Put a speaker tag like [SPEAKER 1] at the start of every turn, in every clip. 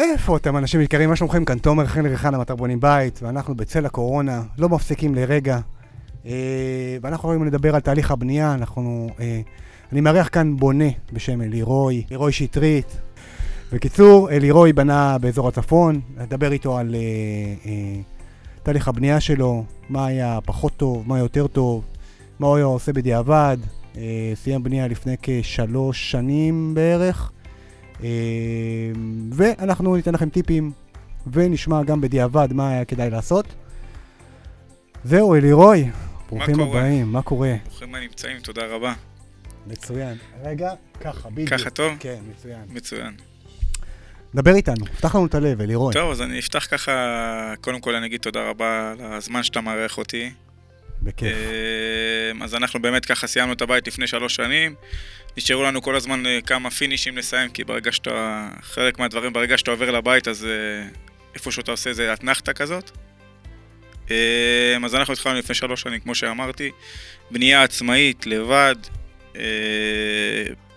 [SPEAKER 1] איפה אתם, אנשים יקרים? מה שלומכם? כאן תומר חן ריחן, המטר בונים בית, ואנחנו בצל הקורונה, לא מפסיקים לרגע. אה, ואנחנו יכולים לדבר על תהליך הבנייה, אנחנו... אה, אני מארח כאן בונה בשם אלירוי, אלירוי שטרית. בקיצור, אלירוי בנה באזור הצפון, נדבר איתו על אה, אה, תהליך הבנייה שלו, מה היה פחות טוב, מה יותר טוב, מה הוא היה עושה בדיעבד. אה, סיים בנייה לפני כשלוש שנים בערך. אה, ואנחנו ניתן לכם טיפים ונשמע גם בדיעבד מה היה כדאי לעשות. זהו, אלירוי, ברוכים? הבאים, מה קורה?
[SPEAKER 2] ברוכים הנמצאים, תודה רבה.
[SPEAKER 1] מצוין. רגע, ככה, בדיוק.
[SPEAKER 2] ככה טוב?
[SPEAKER 1] כן, מצוין.
[SPEAKER 2] מצוין.
[SPEAKER 1] דבר איתנו, פתח לנו את הלב, אלירוי.
[SPEAKER 2] טוב, אז אני אפתח ככה, קודם כל אני אגיד תודה רבה על הזמן שאתה מארח אותי.
[SPEAKER 1] בכיף.
[SPEAKER 2] אה, אז אנחנו באמת ככה סיימנו את הבית לפני שלוש שנים. נשארו לנו כל הזמן אה, כמה פינישים לסיים, כי ברגע שאתה, חלק מהדברים, ברגע שאתה עובר לבית, אז אה, איפה שאתה עושה זה אתנחתה כזאת. אה, אז אנחנו התחלנו לפני שלוש שנים, כמו שאמרתי, בנייה עצמאית, לבד,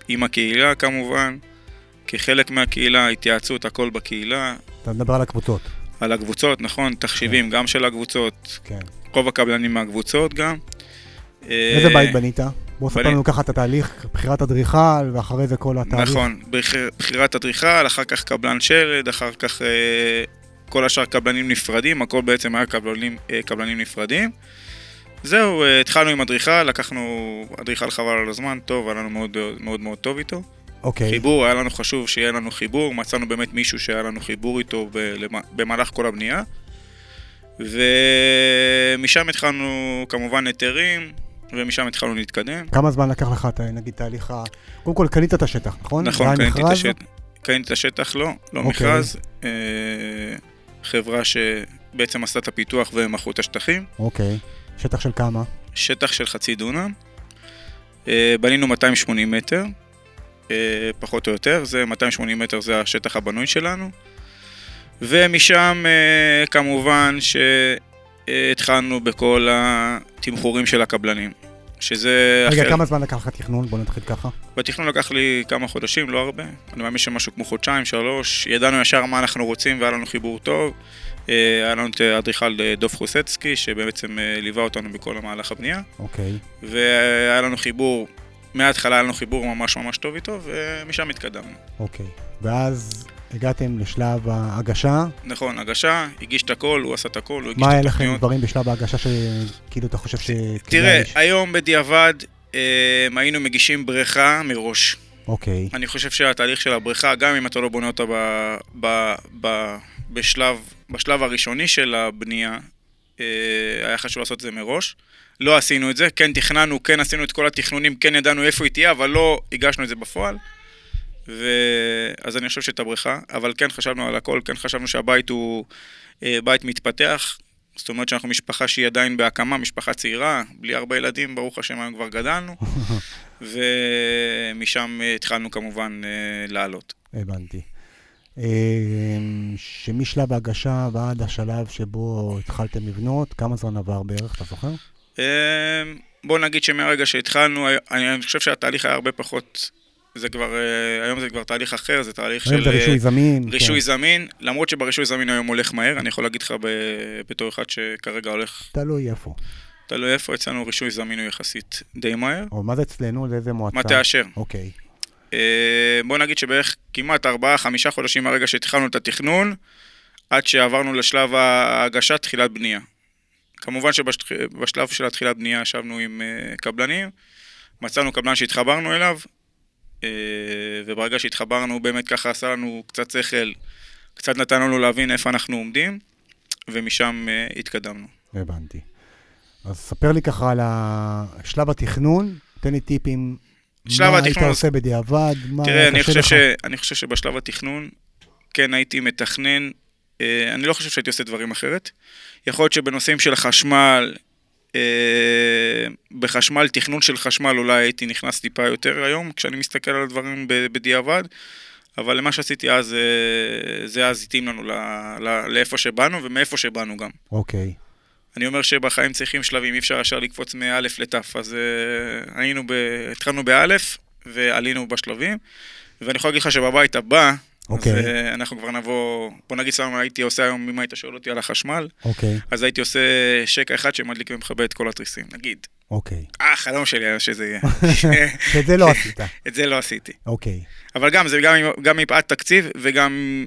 [SPEAKER 2] עם הקהילה כמובן, כחלק מהקהילה, התייעצות, הכל בקהילה,
[SPEAKER 1] אתה מדבר על הקבוצות.
[SPEAKER 2] על הקבוצות, נכון, תחשיבים גם של הקבוצות,
[SPEAKER 1] כן.
[SPEAKER 2] רוב הקבלנים מהקבוצות גם.
[SPEAKER 1] איזה בית בנית? בוא ספר לנו ככה את התהליך, בחירת אדריכל, ואחרי זה כל התהליך.
[SPEAKER 2] נכון, בחיר- בחירת אדריכל, אחר כך קבלן שלד, אחר כך אה, כל השאר קבלנים נפרדים, הכל בעצם היה קבלנים, אה, קבלנים נפרדים. זהו, אה, התחלנו עם אדריכל, לקחנו אדריכל חבל על הזמן, טוב, היה לנו מאוד מאוד, מאוד טוב איתו.
[SPEAKER 1] אוקיי.
[SPEAKER 2] חיבור, היה לנו חשוב שיהיה לנו חיבור, מצאנו באמת מישהו שהיה לנו חיבור איתו במהלך כל הבנייה. ומשם התחלנו כמובן היתרים, ומשם התחלנו להתקדם.
[SPEAKER 1] כמה זמן לקח לך, נגיד, תהליך ה... קודם כל, קנית את השטח, נכון?
[SPEAKER 2] נכון, קניתי את? השטח. קניתי את השטח, לא, לא
[SPEAKER 1] אוקיי.
[SPEAKER 2] מכרז. אה, חברה שבעצם עשתה את הפיתוח ומכרו את השטחים.
[SPEAKER 1] אוקיי. שטח של כמה?
[SPEAKER 2] שטח של חצי דונם. אה, בנינו 280 מטר, אה, פחות או יותר, זה 280 מטר זה השטח הבנוי שלנו. ומשם אה, כמובן שהתחלנו בכל התמחורים של הקבלנים. שזה...
[SPEAKER 1] רגע,
[SPEAKER 2] החל-
[SPEAKER 1] כמה זמן לקח לך תכנון? בוא נתחיל ככה.
[SPEAKER 2] בתכנון לקח לי כמה חודשים, לא הרבה. אני מאמין שמשהו כמו חודשיים, שלוש. ידענו ישר מה אנחנו רוצים והיה לנו חיבור טוב. אה, היה לנו את האדריכל אה, דוב חוסצקי, שבעצם אה, ליווה אותנו בכל המהלך הבנייה.
[SPEAKER 1] אוקיי.
[SPEAKER 2] והיה לנו חיבור, מההתחלה היה לנו חיבור ממש ממש טוב איתו, ומשם התקדמנו.
[SPEAKER 1] אוקיי. ואז הגעתם לשלב ההגשה.
[SPEAKER 2] נכון, הגשה, הגיש את הכל, הוא עשה את הכל, הוא הגיש
[SPEAKER 1] מה
[SPEAKER 2] את
[SPEAKER 1] היה לכם
[SPEAKER 2] התוכניות.
[SPEAKER 1] דברים בשלב ההגשה שכאילו אתה חושב שכדאי...
[SPEAKER 2] תראה,
[SPEAKER 1] לש-
[SPEAKER 2] היום בדיעבד אה, היינו מגישים בריכה מראש.
[SPEAKER 1] אוקיי.
[SPEAKER 2] אני חושב שהתהליך של הבריכה, גם אם אתה לא בונה אותה ב, ב, ב, בשלב, בשלב הראשוני של הבנייה, אה, היה חשוב לעשות את זה מראש. לא עשינו את זה, כן תכננו, כן עשינו את כל התכנונים, כן ידענו איפה היא תהיה, אבל לא הגשנו את זה בפועל. ו... אז אני חושב שאת הבריכה, אבל כן חשבנו על הכל, כן חשבנו שהבית הוא אה, בית מתפתח, זאת אומרת שאנחנו משפחה שהיא עדיין בהקמה, משפחה צעירה, בלי הרבה ילדים, ברוך השם היום כבר גדלנו, ומשם אה, התחלנו כמובן אה, לעלות.
[SPEAKER 1] הבנתי. אה, שמשלב ההגשה ועד השלב שבו התחלתם לבנות, כמה זמן עבר בערך, אתה זוכר?
[SPEAKER 2] אה, בוא נגיד שמהרגע שהתחלנו, אני, אני חושב שהתהליך היה הרבה פחות, זה כבר, אה, היום זה כבר תהליך אחר, זה תהליך של
[SPEAKER 1] זה
[SPEAKER 2] אה,
[SPEAKER 1] רישוי זמין.
[SPEAKER 2] רישוי
[SPEAKER 1] כן.
[SPEAKER 2] זמין, למרות שברישוי זמין היום הולך מהר, אני יכול להגיד לך ב- בתור אחד שכרגע הולך,
[SPEAKER 1] תלוי איפה.
[SPEAKER 2] תלוי איפה, אצלנו רישוי זמין הוא יחסית די מהר.
[SPEAKER 1] או מה זה אצלנו? לאיזה מועצה?
[SPEAKER 2] מטה אשר.
[SPEAKER 1] אוקיי.
[SPEAKER 2] אה, בוא נגיד שבערך כמעט 4-5 חודשים מהרגע שהתחלנו את התכנון, עד שעברנו לשלב ההגשה, תחילת בנייה. כמובן שבשלב של התחילת בנייה ישבנו עם אה, קבלנים, מצאנו קבלן שהתחברנו אליו, וברגע שהתחברנו באמת ככה עשה לנו קצת שכל, קצת נתן לנו להבין איפה אנחנו עומדים, ומשם אה, התקדמנו.
[SPEAKER 1] הבנתי. אז ספר לי ככה על שלב התכנון, תן לי טיפים.
[SPEAKER 2] שלב
[SPEAKER 1] מה היית
[SPEAKER 2] התכנון-
[SPEAKER 1] עושה בדיעבד? מה
[SPEAKER 2] תראה, אני חושב,
[SPEAKER 1] לך?
[SPEAKER 2] ש... אני חושב שבשלב התכנון, כן הייתי מתכנן, אה, אני לא חושב שהייתי עושה דברים אחרת. יכול להיות שבנושאים של חשמל, אה, בחשמל, תכנון של חשמל, אולי הייתי נכנס טיפה יותר היום, כשאני מסתכל על הדברים בדיעבד, אבל למה שעשיתי אז, אה, זה אז התאים לנו. לאיפה שבאנו ומאיפה שבאנו גם.
[SPEAKER 1] אוקיי.
[SPEAKER 2] אני אומר שבחיים צריכים שלבים, אי אפשר ישר לקפוץ מא' לת', אז uh, היינו ב... התחלנו באלף ועלינו בשלבים, ואני יכול להגיד לך שבבית הבא,
[SPEAKER 1] אוקיי.
[SPEAKER 2] אז אה, אנחנו כבר נבוא, בוא נגיד סתם הייתי עושה היום, אם היית שואל אותי על החשמל,
[SPEAKER 1] אוקיי,
[SPEAKER 2] אז הייתי עושה שקע אחד שמדליק ומכבה את כל התריסים, נגיד.
[SPEAKER 1] אוקיי.
[SPEAKER 2] אה, החלום שלי היה שזה יהיה.
[SPEAKER 1] את זה לא עשית.
[SPEAKER 2] את זה לא עשיתי.
[SPEAKER 1] אוקיי.
[SPEAKER 2] אבל גם, זה גם, גם מפאת תקציב, וגם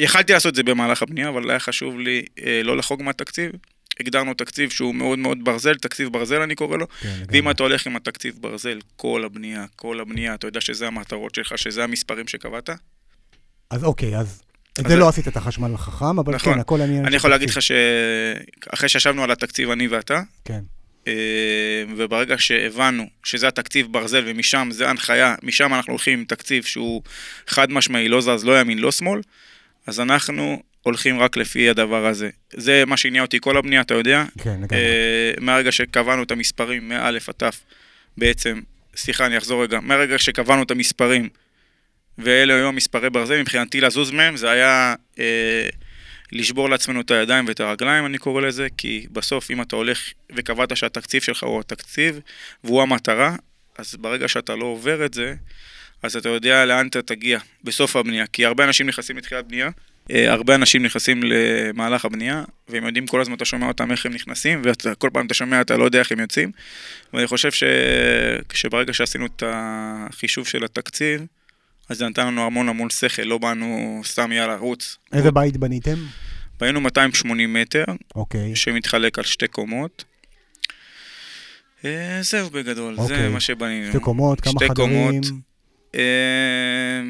[SPEAKER 2] יכלתי לעשות את זה במהלך הבנייה, אבל היה חשוב לי אה, לא לחרוג מהתקציב. הגדרנו תקציב שהוא מאוד מאוד ברזל, תקציב ברזל אני קורא לו,
[SPEAKER 1] כן,
[SPEAKER 2] ואם
[SPEAKER 1] לגמרי.
[SPEAKER 2] אתה הולך עם התקציב ברזל, כל הבנייה, כל הבנייה, אתה יודע שזה המטרות שלך, שזה המספרים שקבעת.
[SPEAKER 1] אז אוקיי, אז את זה לא עשית את החשמל החכם, אבל
[SPEAKER 2] נכון.
[SPEAKER 1] כן, הכל עניין
[SPEAKER 2] אני יכול להגיד. לך שאחרי שישבנו על התקציב, אני ואתה,
[SPEAKER 1] כן,
[SPEAKER 2] אה, וברגע שהבנו שזה התקציב ברזל ומשם זה הנחיה, משם אנחנו הולכים עם תקציב שהוא חד משמעי, לא זז, לא ימין, לא שמאל, אז אנחנו הולכים רק לפי הדבר הזה. זה מה שהניע אותי כל הבנייה, אתה יודע.
[SPEAKER 1] כן, לגמרי.
[SPEAKER 2] אה, מהרגע שקבענו את המספרים, מא' עד ת', בעצם, סליחה, אני אחזור רגע, מהרגע שקבענו את המספרים, ואלה היו המספרי ברזל, מבחינתי לזוז מהם, זה היה אה, לשבור לעצמנו את הידיים ואת הרגליים, אני קורא לזה, כי בסוף, אם אתה הולך וקבעת שהתקציב שלך הוא התקציב, והוא המטרה, אז ברגע שאתה לא עובר את זה, אז אתה יודע לאן אתה תגיע בסוף הבנייה. כי הרבה אנשים נכנסים לתחילת בנייה, אה, הרבה אנשים נכנסים למהלך הבנייה, והם יודעים כל הזמן, אתה שומע אותם איך הם נכנסים, וכל פעם אתה שומע, אתה לא יודע איך הם יוצאים. ואני חושב ש... שברגע שעשינו את החישוב של התקציב, אז זה נתן לנו המון המון שכל, לא באנו סתם יאללה, רוץ.
[SPEAKER 1] איזה בית בניתם?
[SPEAKER 2] בנינו 280 מטר,
[SPEAKER 1] אוקיי.
[SPEAKER 2] שמתחלק על שתי קומות. אה, זהו בגדול, זה
[SPEAKER 1] אוקיי.
[SPEAKER 2] מה שבנינו.
[SPEAKER 1] שתי קומות, כמה
[SPEAKER 2] שתי
[SPEAKER 1] חדרים?
[SPEAKER 2] קומות. אה,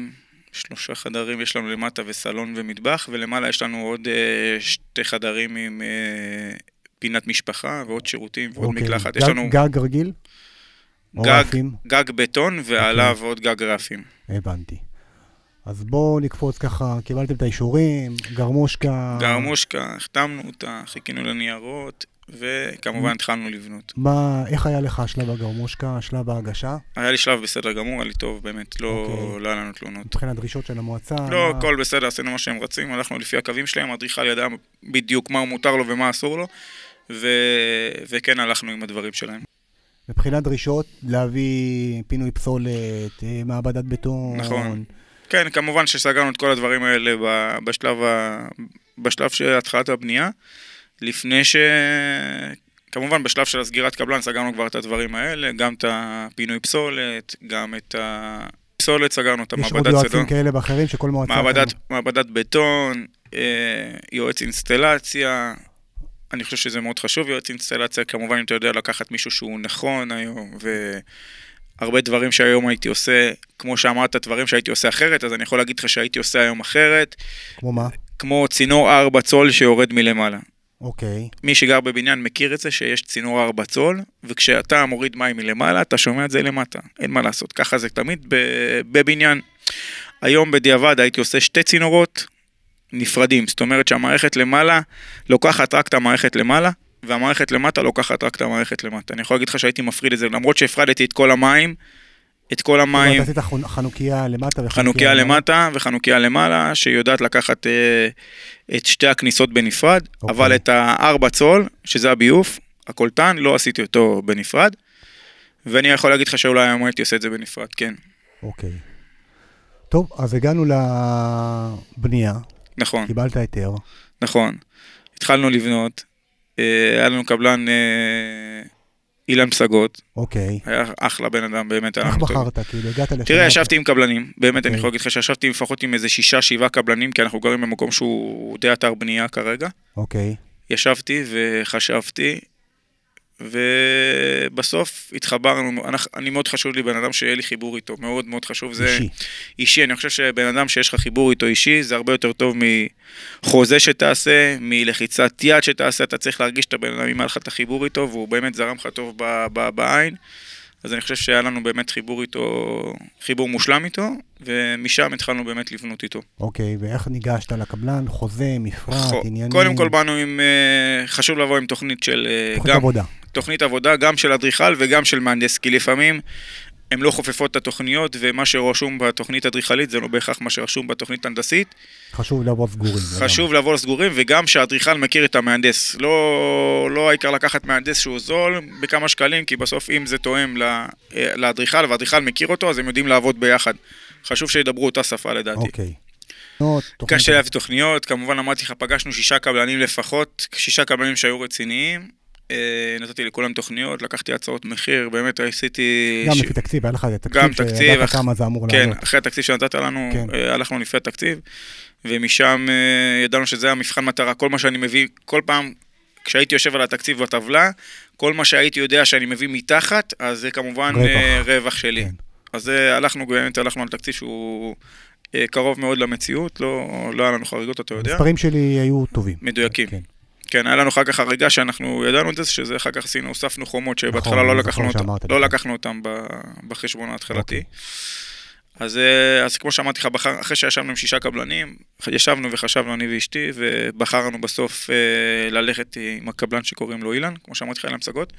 [SPEAKER 2] שלושה חדרים יש לנו למטה וסלון ומטבח, ולמעלה יש לנו עוד אה, שתי חדרים עם אה, פינת משפחה ועוד שירותים ועוד
[SPEAKER 1] אוקיי.
[SPEAKER 2] מקלחת. יש
[SPEAKER 1] גג-
[SPEAKER 2] לנו
[SPEAKER 1] גג רגיל?
[SPEAKER 2] גג,
[SPEAKER 1] רפים?
[SPEAKER 2] גג בטון ועליו
[SPEAKER 1] אוקיי.
[SPEAKER 2] עוד גג רפים.
[SPEAKER 1] הבנתי. אז בואו נקפוץ ככה, קיבלתם את האישורים, גרמושקה.
[SPEAKER 2] גרמושקה, החתמנו אותה, חיכינו לניירות, וכמובן התחלנו לבנות.
[SPEAKER 1] מה, איך היה לך שלב הגרמושקה, שלב ההגשה?
[SPEAKER 2] היה לי שלב בסדר גמור, היה לי טוב, באמת, לא
[SPEAKER 1] אוקיי.
[SPEAKER 2] לא היה לנו תלונות.
[SPEAKER 1] מבחינת דרישות של המועצה?
[SPEAKER 2] לא, הכל בסדר, עשינו מה שהם רצים, הלכנו לפי הקווים שלהם, האדריכל ידע בדיוק מה מותר לו ומה אסור לו, ו... וכן הלכנו עם הדברים שלהם.
[SPEAKER 1] מבחינת דרישות, להביא פינוי פסולת, אה, מעבדת בטון.
[SPEAKER 2] נכון. כן, כמובן שסגרנו את כל הדברים האלה בשלב, ה... בשלב של התחלת הבנייה, לפני ש... כמובן בשלב של הסגירת קבלן סגרנו כבר את הדברים האלה, גם את הפינוי פסולת, גם את הפסולת סגרנו, את
[SPEAKER 1] יש עוד
[SPEAKER 2] המעבדת
[SPEAKER 1] יועצים
[SPEAKER 2] סדון.
[SPEAKER 1] כאלה ואחרים שכל מועצה...
[SPEAKER 2] מעבדת, מעבדת בטון, אה, יועץ אינסטלציה, אני חושב שזה מאוד חשוב, יועץ אינסטלציה, כמובן אם אתה יודע לקחת מישהו שהוא נכון היום, והרבה דברים שהיום הייתי עושה, כמו שאמרת, דברים שהייתי עושה אחרת, אז אני יכול להגיד לך שהייתי עושה היום אחרת,
[SPEAKER 1] כמו מה?
[SPEAKER 2] כמו צינור 4 צול שיורד מלמעלה.
[SPEAKER 1] אוקיי.
[SPEAKER 2] מי שגר בבניין מכיר את זה שיש צינור 4 צול, וכשאתה מוריד מים מלמעלה, אתה שומע את זה למטה. אין מה לעשות, ככה זה תמיד בבניין. היום בדיעבד הייתי עושה שתי צינורות נפרדים, זאת אומרת שהמערכת למעלה לוקחת רק את המערכת למעלה, והמערכת למטה לוקחת רק את המערכת למטה. אני יכול להגיד לך שהייתי מפריד את זה, למרות שהפרדתי את כל המים, את כל המים,
[SPEAKER 1] זאת אומרת, עשית חונ- חנוכיה למטה וחנוכיה
[SPEAKER 2] חנוכיה למטה וחנוכיה למעלה, שיודעת לקחת אה, את שתי הכניסות בנפרד,
[SPEAKER 1] אוקיי.
[SPEAKER 2] אבל את הארבע צול, שזה הביוף, הקולטן, לא עשיתי אותו בנפרד. ואני יכול להגיד לך שאולי היום הייתי עושה את זה בנפרד, כן.
[SPEAKER 1] אוקיי. טוב, אז הגענו לבנייה,
[SPEAKER 2] נכון,
[SPEAKER 1] קיבלת היתר.
[SPEAKER 2] נכון. התחלנו לבנות, אה, היה לנו קבלן אה, אילן פסגות,
[SPEAKER 1] אוקיי.
[SPEAKER 2] היה אחלה בן אדם, באמת.
[SPEAKER 1] איך. בחרת? כאילו, הגעת לשם.
[SPEAKER 2] תראה, ישבתי עם קבלנים, באמת, אני
[SPEAKER 1] אוקיי.
[SPEAKER 2] יכול להגיד לך שישבתי לפחות עם איזה שישה, שבעה קבלנים, כי אנחנו גרים במקום שהוא די אתר בנייה כרגע.
[SPEAKER 1] אוקיי.
[SPEAKER 2] ישבתי וחשבתי, ובסוף התחברנו, אני מאוד חשוב לי בן אדם שיהיה לי חיבור איתו, מאוד מאוד חשוב, זה
[SPEAKER 1] אישי.
[SPEAKER 2] אישי, אני חושב שבן אדם שיש לך חיבור איתו אישי, זה הרבה יותר טוב מחוזה שתעשה, מלחיצת יד שתעשה, אתה צריך להרגיש את הבן אדם, אם היה לך את החיבור איתו, והוא באמת זרם לך טוב ב- ב- בעין, אז אני חושב שהיה לנו באמת חיבור איתו, חיבור מושלם איתו, ומשם התחלנו באמת לבנות איתו.
[SPEAKER 1] אוקיי, ואיך ניגשת לקבלן? חוזה, מפרט,
[SPEAKER 2] חו-
[SPEAKER 1] עניינים?
[SPEAKER 2] קודם כל באנו עם, אה, חשוב לבוא עם תוכנית של, אה,
[SPEAKER 1] תוכנית
[SPEAKER 2] גם
[SPEAKER 1] עבודה.
[SPEAKER 2] תוכנית עבודה, גם של אדריכל וגם של מהנדס, כי לפעמים הן לא חופפות את התוכניות, ומה שרשום בתוכנית אדריכלית זה לא בהכרח מה שרשום בתוכנית הנדסית.
[SPEAKER 1] חשוב לבוא סגורים.
[SPEAKER 2] חשוב לבוא לסגורים, וגם שהאדריכל מכיר את המהנדס. לא, לא העיקר לקחת מהנדס שהוא זול בכמה שקלים, כי בסוף אם זה תואם אה, לאדריכל, והאדריכל מכיר אותו, אז הם יודעים לעבוד ביחד. חשוב שידברו אותה שפה לדעתי.
[SPEAKER 1] אוקיי.
[SPEAKER 2] קשה להביא תוכניות, כמובן אמרתי לך, פגשנו שישה קבלנים לפחות, שישה קבלנים שהיו רציניים. אה, נתתי לכולם תוכניות, לקחתי הצעות מחיר, באמת עשיתי...
[SPEAKER 1] גם
[SPEAKER 2] ש-
[SPEAKER 1] לפי תקציב, היה לך תקציב
[SPEAKER 2] גם תקציב,
[SPEAKER 1] שידעת
[SPEAKER 2] אח-
[SPEAKER 1] כמה זה אמור
[SPEAKER 2] כן,
[SPEAKER 1] לעלות.
[SPEAKER 2] אחרי התקציב שנתת לנו,
[SPEAKER 1] כן.
[SPEAKER 2] אה, הלכנו לפי התקציב, ומשם אה, ידענו שזה המבחן מטרה. כל מה שאני מביא, כל פעם, כשהייתי יושב על התקציב בטבלה, כל מה שהייתי יודע שאני מביא מתחת, אז זה כמובן
[SPEAKER 1] רווח.
[SPEAKER 2] רווח, שלי.
[SPEAKER 1] כן.
[SPEAKER 2] אז הלכנו, באמת הלכנו על תקציב שהוא קרוב מאוד למציאות, לא, לא היה לנו חריגות, אתה יודע.
[SPEAKER 1] המספרים שלי היו טובים.
[SPEAKER 2] מדויקים.
[SPEAKER 1] כן.
[SPEAKER 2] כן, היה לנו אחר כך הריגה שאנחנו ידענו את זה, שזה אחר כך עשינו, הוספנו חומות שבהתחלה
[SPEAKER 1] נכון,
[SPEAKER 2] לא
[SPEAKER 1] אני
[SPEAKER 2] לקחנו אותם. לא לקחנו אותם בחשבון ההתחלתי.
[SPEAKER 1] אוקיי.
[SPEAKER 2] אז, אה, אז כמו שאמרתי לך, בחר, אחרי שישבנו עם שישה קבלנים, ישבנו וחשבנו אני ואשתי, ובחרנו בסוף אה, ללכת עם הקבלן שקוראים לו אילן, כמו שאמרתי לך, אילן פסגות.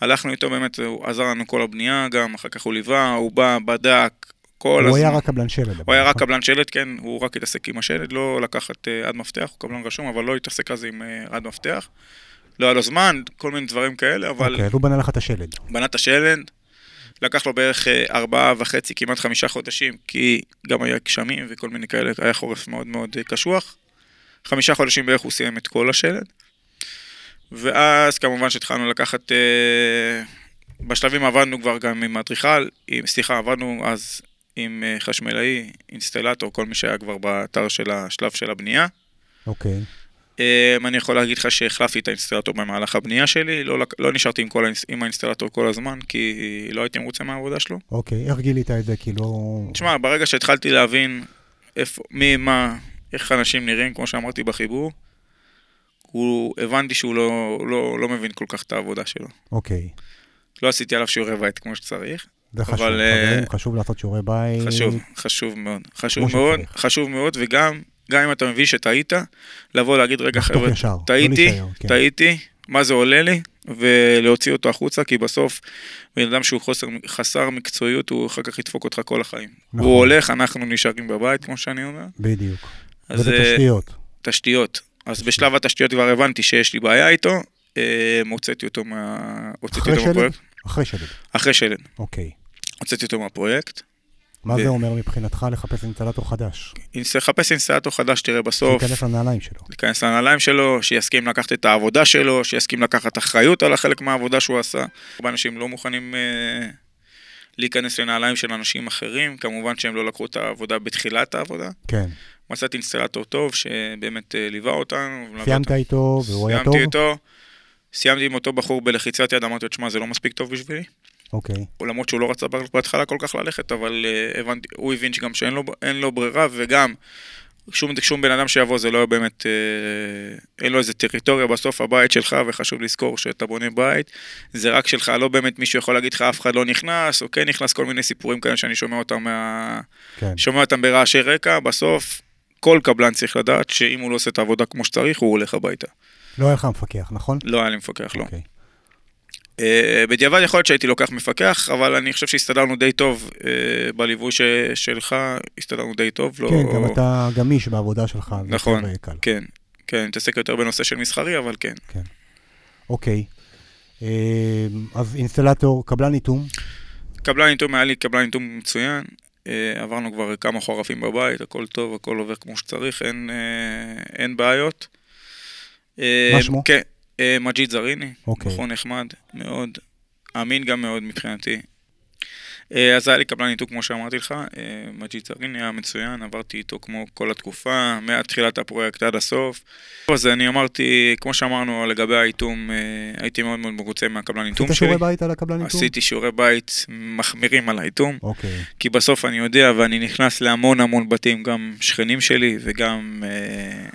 [SPEAKER 2] הלכנו איתו, באמת, הוא עזר לנו כל הבנייה, גם אחר כך הוא ליווה, הוא בא, בדק, כל
[SPEAKER 1] הוא
[SPEAKER 2] הזמן.
[SPEAKER 1] היה רק קבלן שלד.
[SPEAKER 2] הוא היה רק
[SPEAKER 1] נכון?
[SPEAKER 2] קבלן שלד, כן, הוא רק התעסק עם השלד, לא לקחת אה, עד מפתח, הוא קבלן רשום, אבל לא התעסק אז עם אה, עד מפתח. לא היה לו זמן, כל מיני דברים כאלה, אבל
[SPEAKER 1] אוקיי, אז הוא בנה לך את השלד.
[SPEAKER 2] בנה את השלד, לקח לו בערך אה, ארבעה וחצי, כמעט חמישה חודשים, כי גם היה גשמים וכל מיני כאלה, היה חורף מאוד מאוד קשוח. חמישה חודשים בערך הוא סיים את כל השלד. ואז כמובן שהתחלנו לקחת, בשלבים עבדנו כבר גם עם אדריכל, סליחה, עבדנו אז עם אה, חשמלאי, אינסטלטור, כל מי שהיה כבר באתר של השלב של הבנייה.
[SPEAKER 1] אוקיי.
[SPEAKER 2] אה, אני יכול להגיד לך שהחלפתי את האינסטלטור במהלך הבנייה שלי, לא, לא נשארתי עם, כל, עם האינסטלטור כל הזמן, כי לא הייתי מרוצה מהעבודה שלו.
[SPEAKER 1] אוקיי, איך גילית את זה? כי לא...
[SPEAKER 2] תשמע, ברגע שהתחלתי להבין איפה, מי, מה, איך אנשים נראים, כמו שאמרתי בחיבור, הוא, הבנתי שהוא לא, לא, לא מבין כל כך את העבודה שלו.
[SPEAKER 1] אוקיי.
[SPEAKER 2] לא עשיתי עליו שיעורי בית כמו שצריך.
[SPEAKER 1] זה חשוב,
[SPEAKER 2] אבל, אה,
[SPEAKER 1] חברים, חשוב לעשות שיעורי בית.
[SPEAKER 2] חשוב, חשוב מאוד. חשוב מאוד,
[SPEAKER 1] שצריך.
[SPEAKER 2] חשוב מאוד, וגם, גם אם אתה מבין שטעית, לבוא להגיד, רגע חבר'ה,
[SPEAKER 1] לא
[SPEAKER 2] טעיתי,
[SPEAKER 1] כן.
[SPEAKER 2] טעיתי, מה זה עולה לי, ולהוציא אותו החוצה, כי בסוף בן אדם שהוא חוסר, חסר מקצועיות, הוא אחר כך ידפוק אותך כל החיים.
[SPEAKER 1] נכון.
[SPEAKER 2] הוא הולך, אנחנו נשארים בבית, כמו שאני אומר.
[SPEAKER 1] בדיוק.
[SPEAKER 2] אז
[SPEAKER 1] וזה
[SPEAKER 2] אה,
[SPEAKER 1] תשתיות.
[SPEAKER 2] תשתיות. אז בשלב התשתיות כבר הבנתי שיש לי בעיה איתו, אה, הוצאתי אותו מה... הוצאתי אותו? מהפרויקט.
[SPEAKER 1] אחרי שלד.
[SPEAKER 2] אחרי שלד.
[SPEAKER 1] אוקיי.
[SPEAKER 2] הוצאתי אותו מהפרויקט.
[SPEAKER 1] מה
[SPEAKER 2] ו-
[SPEAKER 1] זה אומר מבחינתך לחפש אינסטלטור חדש?
[SPEAKER 2] לחפש אינסטלטור חדש, תראה בסוף.
[SPEAKER 1] שייכנס לנעליים שלו.
[SPEAKER 2] להיכנס לנעליים שלו, שיסכים לקחת את העבודה שלו, שיסכים לקחת אחריות על החלק מהעבודה שהוא עשה. הרבה אנשים לא מוכנים אה, להיכנס לנעליים של אנשים אחרים, כמובן שהם לא לקחו את העבודה בתחילת העבודה.
[SPEAKER 1] כן.
[SPEAKER 2] מצאתי אינסטלטור טוב שבאמת אה, ליווה אותנו.
[SPEAKER 1] סיימת
[SPEAKER 2] אותנו.
[SPEAKER 1] איתו והוא היה טוב?
[SPEAKER 2] סיימתי איתו, סיימתי עם אותו בחור בלחיצת יד, אמרתי לו, תשמע, זה לא מספיק טוב בשבילי.
[SPEAKER 1] אוקיי.
[SPEAKER 2] למרות שהוא לא רצה בהתחלה כל כך ללכת, אבל uh, הבנתי, הוא הבין שגם שאין לו, לו ברירה, וגם שום, שום בן אדם שיבוא זה לא באמת, uh, אין לו איזה טריטוריה בסוף, הבית שלך, וחשוב לזכור שאתה בונה בית, זה רק שלך, לא באמת מישהו יכול להגיד לך, אף אחד לא נכנס, או כן נכנס, כל מיני סיפורים כאלה שאני שומע אותם, מה...
[SPEAKER 1] כן.
[SPEAKER 2] שומע אותם ברעשי רקע, בסוף כל קבלן צריך לדעת שאם הוא לא עושה את העבודה כמו שצריך, הוא הולך הביתה.
[SPEAKER 1] לא היה לך מפקח, נכון?
[SPEAKER 2] לא היה לי מפקח, לא. אה, בדיעבד יכול להיות שהייתי לוקח מפקח, אבל אני חושב שהסתדרנו די טוב אה, בליווי ש- שלך, הסתדרנו די טוב. לא...
[SPEAKER 1] כן, גם אתה גמיש בעבודה שלך.
[SPEAKER 2] נכון. כן, כן, מתעסק יותר בנושא של מסחרי, אבל כן.
[SPEAKER 1] אוקיי. אה, אז אינסטלטור, קבלן איתום.
[SPEAKER 2] קבלן איתום היה לי קבלן איתום מצוין. עברנו כבר כמה חורפים בבית, הכל טוב, הכל עובר כמו שצריך, אין, אין בעיות.
[SPEAKER 1] מה שמו?
[SPEAKER 2] כן, מג'יד זריני,
[SPEAKER 1] אוקיי.
[SPEAKER 2] בחור נחמד מאוד, אמין גם מאוד מבחינתי. אה, אז היה לי קבלן איתו, כמו שאמרתי לך, אה, מג'יד זריני היה מצוין, עברתי איתו כמו כל התקופה, מתחילת הפרויקט עד הסוף. אז אני אמרתי, כמו שאמרנו לגבי האיתום, אה, הייתי מאוד מאוד מרוצה מהקבלן איתום
[SPEAKER 1] עשית
[SPEAKER 2] שלי.
[SPEAKER 1] שיעורי בית על הקבלן איתום?
[SPEAKER 2] עשיתי שיעורי בית מחמירים על האיתום.
[SPEAKER 1] אוקיי.
[SPEAKER 2] כי בסוף אני יודע ואני נכנס להמון המון בתים, גם שכנים שלי וגם, אה,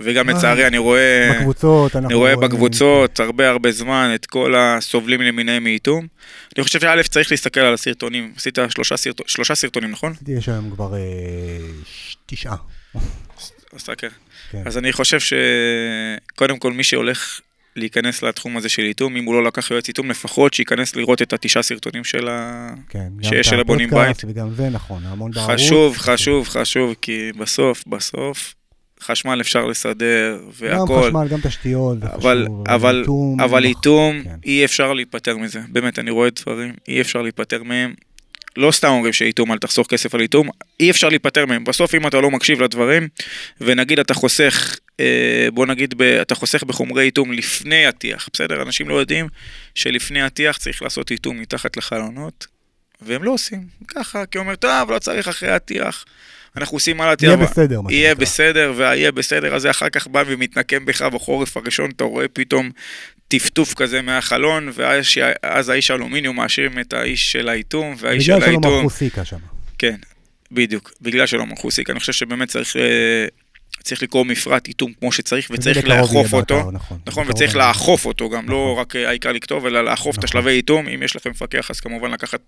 [SPEAKER 2] וגם
[SPEAKER 1] אה,
[SPEAKER 2] לצערי אני רואה,
[SPEAKER 1] בקבוצות, אנחנו...
[SPEAKER 2] אני רואה בקבוצות הרבה הרבה זמן את כל הסובלים למיניהם מאיתום. אני חושב שא' צריך להסתכל על הסרטונים, עשית שלושה, סרט... שלושה סרטונים נכון?
[SPEAKER 1] יש היום כבר אה, תשעה.
[SPEAKER 2] אז תסתכל.
[SPEAKER 1] כן.
[SPEAKER 2] אז אני חושב שקודם כל מי שהולך להיכנס לתחום הזה של איתום, אם הוא לא לקח יועץ איתום, לפחות שייכנס לראות את התשעה סרטונים של ה...
[SPEAKER 1] כן,
[SPEAKER 2] שיש של הבונים
[SPEAKER 1] הפודקאסט וגם זה נכון, המון בערוץ.
[SPEAKER 2] חשוב, חשוב, חשוב, כי בסוף, בסוף, חשמל אפשר לסדר
[SPEAKER 1] גם
[SPEAKER 2] והכל,
[SPEAKER 1] חשמל, גם תשתיות, זה
[SPEAKER 2] אבל, אבל,
[SPEAKER 1] איתום,
[SPEAKER 2] אבל איתום,
[SPEAKER 1] כן.
[SPEAKER 2] אי אפשר להיפטר מזה. באמת, אני רואה דברים, אי אפשר להיפטר מהם. לא סתם אומרים שאיתום, אל תחסוך כסף על איתום, אי אפשר להיפטר מהם. בסוף אם אתה לא מקשיב לדברים, ונגיד אתה חוסך, אה, בוא נגיד, ב, אתה חוסך בחומרי איתום לפני הטיח, בסדר? אנשים לא יודעים שלפני הטיח צריך לעשות איתום מתחת לחלונות, והם לא עושים. ככה, כי אומר, טוב, לא צריך אחרי הטיח. אנחנו עושים על הטיח.
[SPEAKER 1] יהיה בסדר,
[SPEAKER 2] יהיה. בסדר, והיהיה בסדר הזה אחר כך בא ומתנקם בך בחורף הראשון, אתה רואה פתאום טפטוף כזה מהחלון, ואז אז האיש האלומיניום מאשים את האיש של האיתום, והאיש של
[SPEAKER 1] בגלל שלא
[SPEAKER 2] האיתום...
[SPEAKER 1] מרחו סיקה שם.
[SPEAKER 2] כן, בדיוק, בגלל שלא מרחו סיק. אני חושב שבאמת צריך, אה, צריך לקרוא מפרט איתום כמו שצריך, וצריך לאכוף אותו.
[SPEAKER 1] באתר, נכון.
[SPEAKER 2] נכון, וצריך. לאכוף אותו גם, לא
[SPEAKER 1] נכון.
[SPEAKER 2] רק אה, העיקר לכתוב, אלא לאכוף את
[SPEAKER 1] נכון.
[SPEAKER 2] השלבי איתום. אם יש לכם מפקח, אז כמובן לקחת,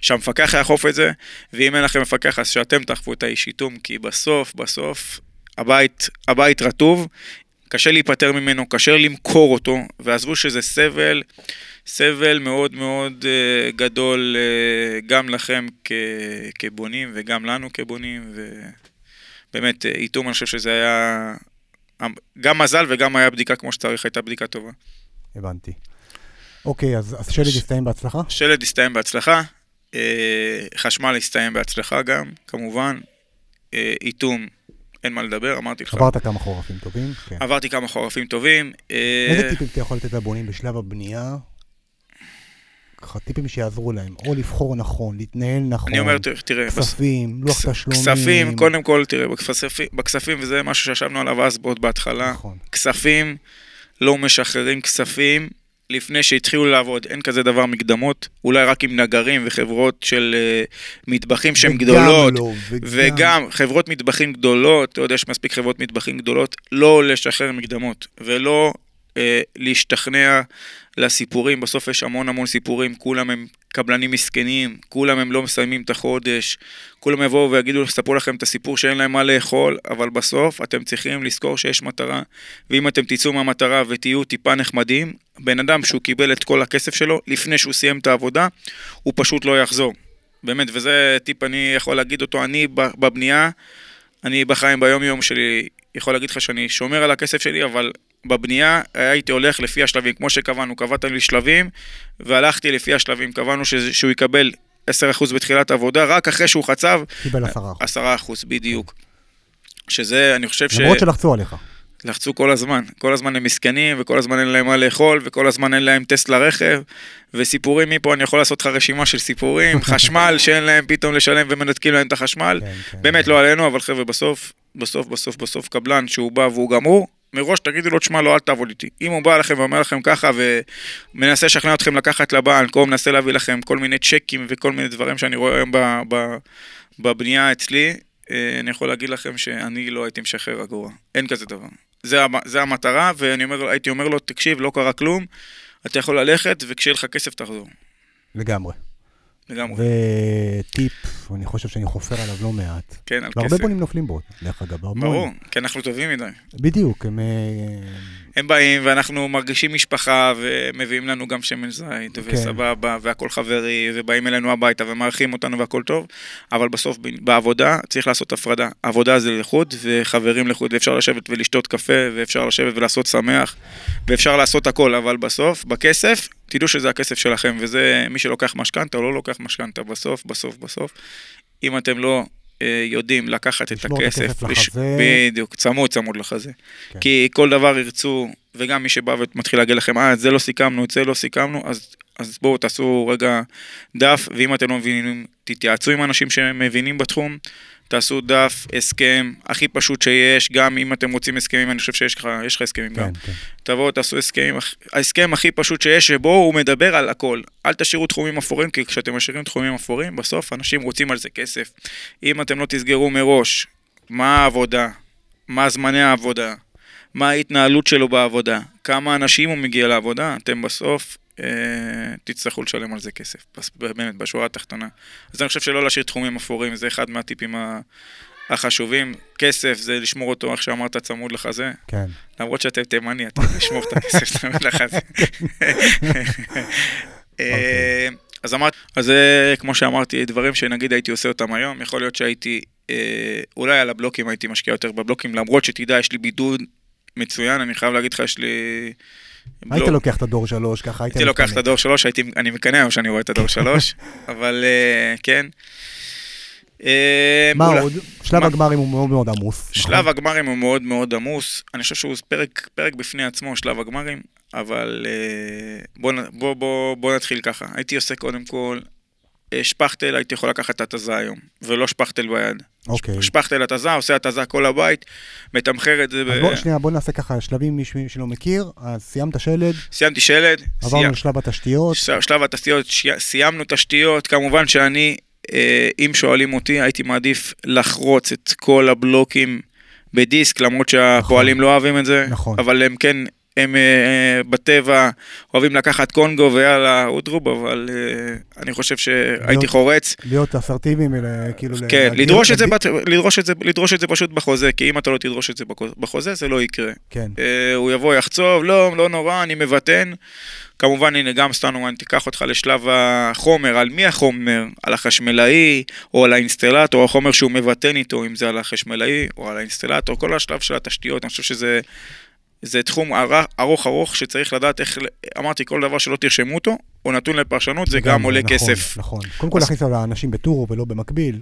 [SPEAKER 2] שהמפקח יאכוף את זה, ואם אין לכם מפקח, אז שאתם תאכפו את האיש איתום, כי בסוף, בסוף, הבית, הבית רטוב, קשה להיפטר ממנו, קשה למכור אותו, ועזבו שזה סבל, סבל מאוד מאוד אה, גדול אה, גם לכם כ, כבונים וגם לנו כבונים, ובאמת, אה, איתום, אני חושב שזה היה גם מזל וגם היה בדיקה כמו שצריך, הייתה בדיקה טובה.
[SPEAKER 1] הבנתי. אוקיי, אז אז שלד יסתיים בהצלחה?
[SPEAKER 2] שלד הסתיים בהצלחה, אה, חשמל הסתיים בהצלחה גם, כמובן, אה, איתום, אין מה לדבר, אמרתי לך.
[SPEAKER 1] עברת כמה חורפים טובים? כן.
[SPEAKER 2] עברתי כמה חורפים טובים. אה,
[SPEAKER 1] איזה טיפים אתה יכול לתת לבונים בשלב הבנייה? ככה טיפים שיעזרו להם, או לבחור נכון, להתנהל נכון,
[SPEAKER 2] אני אומר, תראה, תראה, בס-
[SPEAKER 1] כספים, לוח תשלומים.
[SPEAKER 2] כספים, קודם כל, תראה, בכספים, בכספים, וזה משהו שישבנו עליו אז עוד בהתחלה,
[SPEAKER 1] נכון.
[SPEAKER 2] כספים, לא משחררים כספים לפני שהתחילו לעבוד, אין כזה דבר מקדמות, אולי רק עם נגרים וחברות של אה, מטבחים שהן
[SPEAKER 1] וגם
[SPEAKER 2] גדולות,
[SPEAKER 1] לא,
[SPEAKER 2] וגם חברות מטבחים גדולות, אתה יודע, יש מספיק חברות מטבחים גדולות, לא לשחרר מקדמות, ולא אה, להשתכנע לסיפורים, בסוף יש המון המון סיפורים, כולם הם קבלנים מסכנים, כולם הם לא מסיימים את החודש, כולם יבואו ויגידו, יספרו לכם את הסיפור שאין להם מה לאכול, אבל בסוף אתם צריכים לזכור שיש מטרה, ואם אתם תצאו מהמטרה ותהיו טיפה נחמדים, בן אדם שהוא קיבל את כל הכסף שלו, לפני שהוא סיים את העבודה, הוא פשוט לא יחזור. באמת, וזה טיפ אני יכול להגיד אותו, אני בבנייה, אני בחיים ביום יום שלי, יכול להגיד לך שאני שומר על הכסף שלי, אבל בבנייה הייתי הולך לפי השלבים, כמו שקבענו, קבעת לי שלבים, והלכתי לפי השלבים, קבענו שזה, שהוא יקבל 10% בתחילת העבודה, רק אחרי שהוא חצב,
[SPEAKER 1] קיבל עשרה אחוז.
[SPEAKER 2] 10% בדיוק. שזה, אני חושב ש...
[SPEAKER 1] למרות שלחצו עליך.
[SPEAKER 2] לחצו כל הזמן, כל הזמן הם מסכנים, וכל הזמן אין להם מה לאכול, וכל הזמן אין להם טסט לרכב, וסיפורים מפה, אני יכול לעשות לך רשימה של סיפורים, חשמל שאין להם פתאום לשלם ומנתקים להם את החשמל,
[SPEAKER 1] כן, כן.
[SPEAKER 2] באמת לא עלינו, אבל חבר'ה, בסוף, בסוף, בסוף, בסוף קבלן שהוא בא והוא גמור, מראש תגידו לו, תשמע, לא, אל תעבוד איתי. אם הוא בא לכם ואומר לכם ככה, ומנסה לשכנע אתכם לקחת לבנק, או מנסה להביא לכם כל מיני צ'קים וכל מיני דברים שאני רואה היום בבנייה אצלי, אה, אני יכול להגיד לכם שאני לא הייתי משחרר אגורה. אין כזה דבר. זה, זה המטרה, ואני אומר, הייתי אומר לו, תקשיב, לא קרה כלום, אתה יכול ללכת, וכשיהיה לך כסף תחזור.
[SPEAKER 1] לגמרי.
[SPEAKER 2] לגמרי.
[SPEAKER 1] וטיפ, אני חושב שאני חופר עליו לא מעט.
[SPEAKER 2] כן, על
[SPEAKER 1] והרבה
[SPEAKER 2] כסף.
[SPEAKER 1] בונים נופלים בו, דרך אגב.
[SPEAKER 2] ברור, כי אנחנו טובים מדי.
[SPEAKER 1] בדיוק, הם... אה,
[SPEAKER 2] הם באים ואנחנו מרגישים משפחה ומביאים לנו גם שמן זית
[SPEAKER 1] כן.
[SPEAKER 2] וסבבה והכל חברי ובאים אלינו הביתה ומארחים אותנו והכל טוב אבל בסוף בעבודה צריך לעשות הפרדה. עבודה זה לחוד וחברים לחוד ואפשר לשבת ולשתות קפה ואפשר לשבת ולעשות שמח ואפשר לעשות הכל אבל בסוף בכסף תדעו שזה הכסף שלכם וזה מי שלוקח משכנתה או לא לוקח משכנתה בסוף בסוף בסוף אם אתם לא אה, יודעים לקחת את הכסף, לש-. בדיוק, צמוד צמוד לחזה.
[SPEAKER 1] כן.
[SPEAKER 2] כי כל דבר ירצו, וגם מי שבא ומתחיל להגיד לכם, אה, את זה לא סיכמנו, את זה לא סיכמנו, אז, אז בואו תעשו רגע דף, ואם אתם לא מבינים, תתייעצו עם אנשים שמבינים בתחום, תעשו דף, הסכם, הכי פשוט שיש, גם אם אתם רוצים הסכמים, אני חושב שיש לך, יש לך הסכמים גם.
[SPEAKER 1] כן, כן.
[SPEAKER 2] תבואו, תעשו הסכמים, ההסכם הכי פשוט שיש, שבו הוא מדבר על הכל. אל תשאירו תחומים אפורים, כי כשאתם משאירים תחומים אפורים, בסוף אנשים רוצים על זה כסף. אם אתם לא תסגרו מראש מה העבודה, מה זמני העבודה, מה ההתנהלות שלו בעבודה, כמה אנשים הוא מגיע לעבודה, אתם בסוף תצטרכו לשלם על זה כסף, באמת, בשורה התחתונה. אז אני חושב שלא להשאיר תחומים אפורים, זה אחד מהטיפים החשובים. כסף זה לשמור אותו, איך שאמרת, צמוד לחזה.
[SPEAKER 1] כן.
[SPEAKER 2] למרות שאתם תימני, אתם לשמור את הכסף צמוד לחזה. אה, אז אמרת, אז זה, כמו שאמרתי, דברים שנגיד הייתי עושה אותם היום, יכול להיות שהייתי, אה, אולי על הבלוקים הייתי משקיע יותר בבלוקים, למרות שתדע, יש לי בידוד מצוין, אני חייב להגיד לך, יש לי...
[SPEAKER 1] היית
[SPEAKER 2] לא-
[SPEAKER 1] לוקח את הדור שלוש, ככה היית...
[SPEAKER 2] הייתי לוקח את. הדור שלוש, הייתי, אני מקנא היום שאני רואה את הדור שלוש, אבל אה, כן. אה,
[SPEAKER 1] מה
[SPEAKER 2] אולי-
[SPEAKER 1] עוד? שלב
[SPEAKER 2] מה?
[SPEAKER 1] הגמרים הוא מאוד מאוד עמוס.
[SPEAKER 2] שלב
[SPEAKER 1] נכון?
[SPEAKER 2] הגמרים הוא מאוד מאוד עמוס, אני חושב שהוא פרק, פרק בפני עצמו, שלב הגמרים, אבל אה, בוא, בוא, בוא, בוא נתחיל ככה. הייתי עושה קודם כל, שפכטל הייתי יכול לקחת את התזה היום, ולא שפכטל ביד.
[SPEAKER 1] אוקיי.
[SPEAKER 2] שפכטל התזה, עושה התזה כל הבית, מתמחר את זה. ב...
[SPEAKER 1] אז בוא, שנייה, בוא נעשה ככה שלבים, מי שלא מכיר. אז סיימת שלד,
[SPEAKER 2] סיימתי שלד,
[SPEAKER 1] עברנו
[SPEAKER 2] סיימ...
[SPEAKER 1] לשלב התשתיות.
[SPEAKER 2] שלב התשתיות, ש... סיימנו תשתיות, כמובן שאני, אה, אם שואלים אותי, הייתי מעדיף לחרוץ את כל הבלוקים בדיסק, למרות שהפועלים לא אוהבים את זה,
[SPEAKER 1] נכון.
[SPEAKER 2] אבל הם כן, הם אה, אה, בטבע אוהבים לקחת קונגו ויאללה אודרוב, אבל אה, אני חושב שהייתי
[SPEAKER 1] להיות-
[SPEAKER 2] חורץ.
[SPEAKER 1] להיות אסרטיביים, כאילו...
[SPEAKER 2] כן, לדרוש את, זה,
[SPEAKER 1] להגדיר-
[SPEAKER 2] בת- לדרוש, את זה, לדרוש את זה פשוט בחוזה, כי אם אתה לא תדרוש את זה בחוזה, זה לא יקרה.
[SPEAKER 1] כן.
[SPEAKER 2] הוא יבוא, יחצוב, לא, לא נורא, אני מבטן. כמובן, הנה, גם סטנומן תיקח אותך לשלב החומר, על מי החומר? על החשמלאי, או על האינסטלטור, החומר שהוא מבטן איתו, אם זה על החשמלאי, או על האינסטלטור, כל השלב של התשתיות, אני חושב שזה... זה תחום אר- ארוך ארוך שצריך לדעת איך, אמרתי, כל דבר שלא תרשמו אותו, הוא נתון לפרשנות, זה גם
[SPEAKER 1] לגמרי,
[SPEAKER 2] עולה
[SPEAKER 1] נכון,
[SPEAKER 2] כסף.
[SPEAKER 1] נכון. קודם כל להכניס על האנשים בטורו ולא במקביל,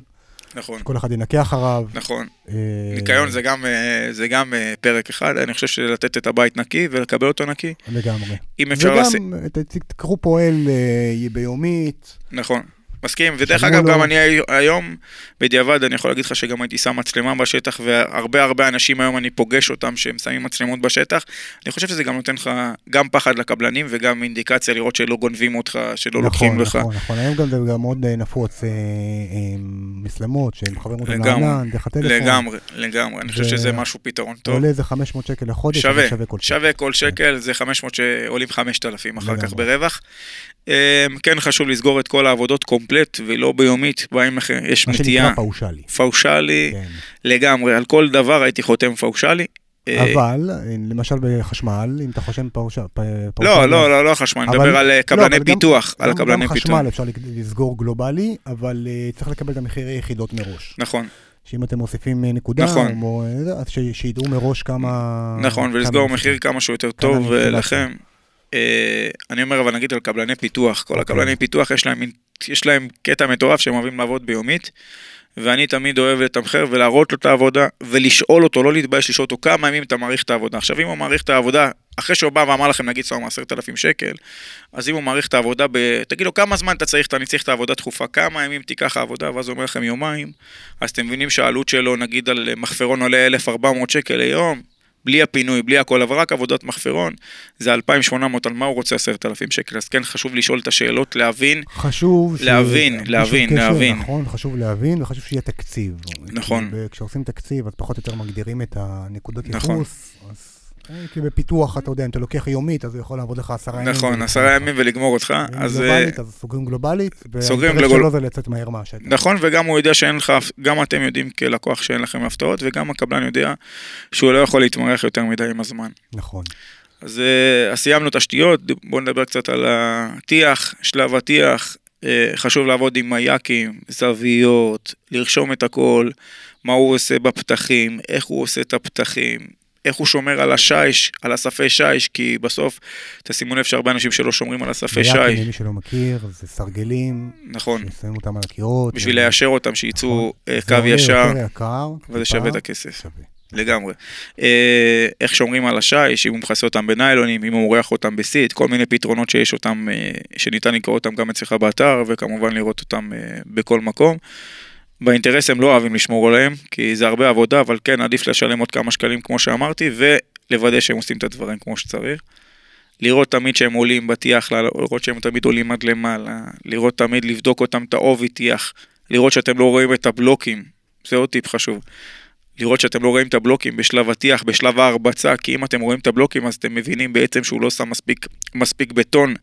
[SPEAKER 2] נכון,
[SPEAKER 1] כל אחד ינקה אחריו.
[SPEAKER 2] נכון.
[SPEAKER 1] אה,
[SPEAKER 2] ניקיון זה גם, אה, זה גם אה, פרק אחד, אני חושב שלתת את הבית נקי ולקבל אותו נקי.
[SPEAKER 1] לגמרי.
[SPEAKER 2] אם אפשר לעשות...
[SPEAKER 1] וגם, ת- תקחו פועל אה, ביומית.
[SPEAKER 2] נכון, מסכים, ודרך אגב,
[SPEAKER 1] לו.
[SPEAKER 2] גם אני הי- היום, בדיעבד, אני יכול להגיד לך שגם הייתי שם מצלמה בשטח, והרבה הרבה אנשים היום אני פוגש אותם שהם שמים מצלמות בשטח. אני חושב שזה גם נותן לך גם פחד לקבלנים וגם אינדיקציה לראות שלא גונבים אותך, שלא לוקחים
[SPEAKER 1] נכון,
[SPEAKER 2] לך.
[SPEAKER 1] נכון, נכון. היום גם זה גם מאוד אה, נפוץ, אה, אה, מסלמות שהם מחברים אותם לענן, דרך הטלפון.
[SPEAKER 2] לגמרי, לגמרי, אני חושב
[SPEAKER 1] ו-
[SPEAKER 2] שזה משהו פתרון טוב.
[SPEAKER 1] עולה איזה 500 שקל לחודש,
[SPEAKER 2] שווה,
[SPEAKER 1] שווה כל שקל.
[SPEAKER 2] שווה כל שקל, זה 500 שעולים 5,000 אחר כך
[SPEAKER 1] לגמרי.
[SPEAKER 2] ברווח. אמ, כן חשוב לסגור את כל העבודות קומפלט ולא ביומית, באים לכם, יש
[SPEAKER 1] מה
[SPEAKER 2] נטייה.
[SPEAKER 1] שנקרא פאושלי.
[SPEAKER 2] פאושלי,
[SPEAKER 1] כן.
[SPEAKER 2] לגמרי, על כל דבר הייתי חותם פאושלי. אה,
[SPEAKER 1] אבל, אה, למשל בחשמל, אם אתה חושב פאושלי...
[SPEAKER 2] לא, לא, לא, לא חשמל, אני מדבר על אה,
[SPEAKER 1] לא,
[SPEAKER 2] קבלני פיתוח, על
[SPEAKER 1] גם-
[SPEAKER 2] הקבלני
[SPEAKER 1] גם
[SPEAKER 2] פיתוח.
[SPEAKER 1] חשמל אפשר לסגור גלובלי, אבל אה, צריך לקבל את המחירי יחידות מראש.
[SPEAKER 2] נכון,
[SPEAKER 1] שאם אתם מוסיפים אה, נקודה,
[SPEAKER 2] נכון.
[SPEAKER 1] או, אה, אז ש- שידעו מראש כמה...
[SPEAKER 2] נכון,
[SPEAKER 1] כמה
[SPEAKER 2] ולסגור
[SPEAKER 1] מוסיפים.
[SPEAKER 2] מחיר כמה שיותר
[SPEAKER 1] כמה
[SPEAKER 2] טוב אה, לכם. אה, אני אומר, אבל נגיד על קבלני פיתוח, כל
[SPEAKER 1] אוקיי.
[SPEAKER 2] הקבלני פיתוח יש להם יש להם קטע מטורף שהם אוהבים לעבוד ביומית. ואני תמיד אוהב לתמחר ולהראות לו את העבודה ולשאול אותו, לא להתבייש לשאול אותו כמה ימים אתה מעריך את העבודה. עכשיו אם הוא מעריך את העבודה, אחרי שהוא בא ואמר לכם נגיד עשרת אלפים שקל, אז אם הוא מעריך את העבודה, ב... תגיד לו כמה זמן אתה צריך, אני צריך את העבודה דחופה, כמה ימים תיקח העבודה, ואז הוא אומר לכם יומיים, אז אתם מבינים שהעלות שלו נגיד על מחפרון עולה 1,400 שקל ליום, בלי הפינוי, בלי הכל, אבל רק עבודת מחפרון, זה 2,800, על מה הוא רוצה 10,000 שקל, אז כן חשוב לשאול את השאלות, להבין,
[SPEAKER 1] חשוב... ש-
[SPEAKER 2] להבין,
[SPEAKER 1] שום
[SPEAKER 2] להבין,
[SPEAKER 1] קשר,
[SPEAKER 2] להבין.
[SPEAKER 1] נכון, חשוב להבין, וחשוב שיהיה תקציב.
[SPEAKER 2] נכון.
[SPEAKER 1] כשעושים תקציב, אז פחות או יותר מגדירים את הנקודות
[SPEAKER 2] נכון.
[SPEAKER 1] ייחוס. אז כי בפיתוח, אתה יודע, אם אתה לוקח יומית, אז הוא יכול לעבוד לך עשרה ימים.
[SPEAKER 2] נכון, עשרה
[SPEAKER 1] אותך.
[SPEAKER 2] ימים ולגמור אותך, אז... אה,
[SPEAKER 1] גלובלית, אז סוגרים גלובלית,
[SPEAKER 2] סוגרים
[SPEAKER 1] והאינטרס
[SPEAKER 2] גלובל-
[SPEAKER 1] שלו זה לצאת מהר מהשטח.
[SPEAKER 2] נכון, וגם הוא יודע שאין לך, גם אתם יודעים כלקוח שאין לכם הפתעות, וגם הקבלן יודע שהוא לא יכול להתמרח יותר מדי עם הזמן.
[SPEAKER 1] נכון.
[SPEAKER 2] אז, אה, סיימנו תשתיות, בואו נדבר קצת על הטיח, שלב הטיח. אה, חשוב לעבוד עם מייקים, זוויות, לרשום את הכל, מה הוא עושה בפתחים, איך הוא עושה את הפתחים, איך הוא שומר על השיש, על הספי שיש, כי בסוף, תשימו לב שהרבה אנשים שלא שומרים על הספי
[SPEAKER 1] ביאקים,
[SPEAKER 2] שיש,
[SPEAKER 1] למי שלא מכיר, זה סרגלים,
[SPEAKER 2] נכון,
[SPEAKER 1] ששמים אותם על הקירות.
[SPEAKER 2] בשביל
[SPEAKER 1] ו-
[SPEAKER 2] ליישר אותם, שיצאו
[SPEAKER 1] נכון.
[SPEAKER 2] אה,
[SPEAKER 1] זה
[SPEAKER 2] קו ישר,
[SPEAKER 1] יותר יקר,
[SPEAKER 2] וזה שווה את הכסף.
[SPEAKER 1] שווה.
[SPEAKER 2] לגמרי. אה, איך שומרים על השיש, אם הוא מכסה אותם בניילונים, אם הוא מורח אותם בסיד, כל מיני פתרונות שיש אותם, אה, שניתן לקרוא אותם גם אצלך באתר, וכמובן לראות אותם בכל מקום. באינטרס הם לא אוהבים לשמור עליהם, כי זה הרבה עבודה, אבל כן, עדיף לשלם עוד כמה שקלים, כמו שאמרתי, ולוודא שהם עושים את הדברים כמו שצריך. לראות תמיד שהם עולים בטיח, לראות שהם תמיד עולים עד למעלה, לראות תמיד, לבדוק אותם את העובי טיח, לראות שאתם לא רואים את הבלוקים, זה עוד טיפ חשוב. לראות שאתם לא רואים את הבלוקים בשלב הטיח, בשלב ההרבצה, כי אם אתם רואים את הבלוקים אז אתם מבינים בעצם שהוא לא שם מספיק, מספיק בטון,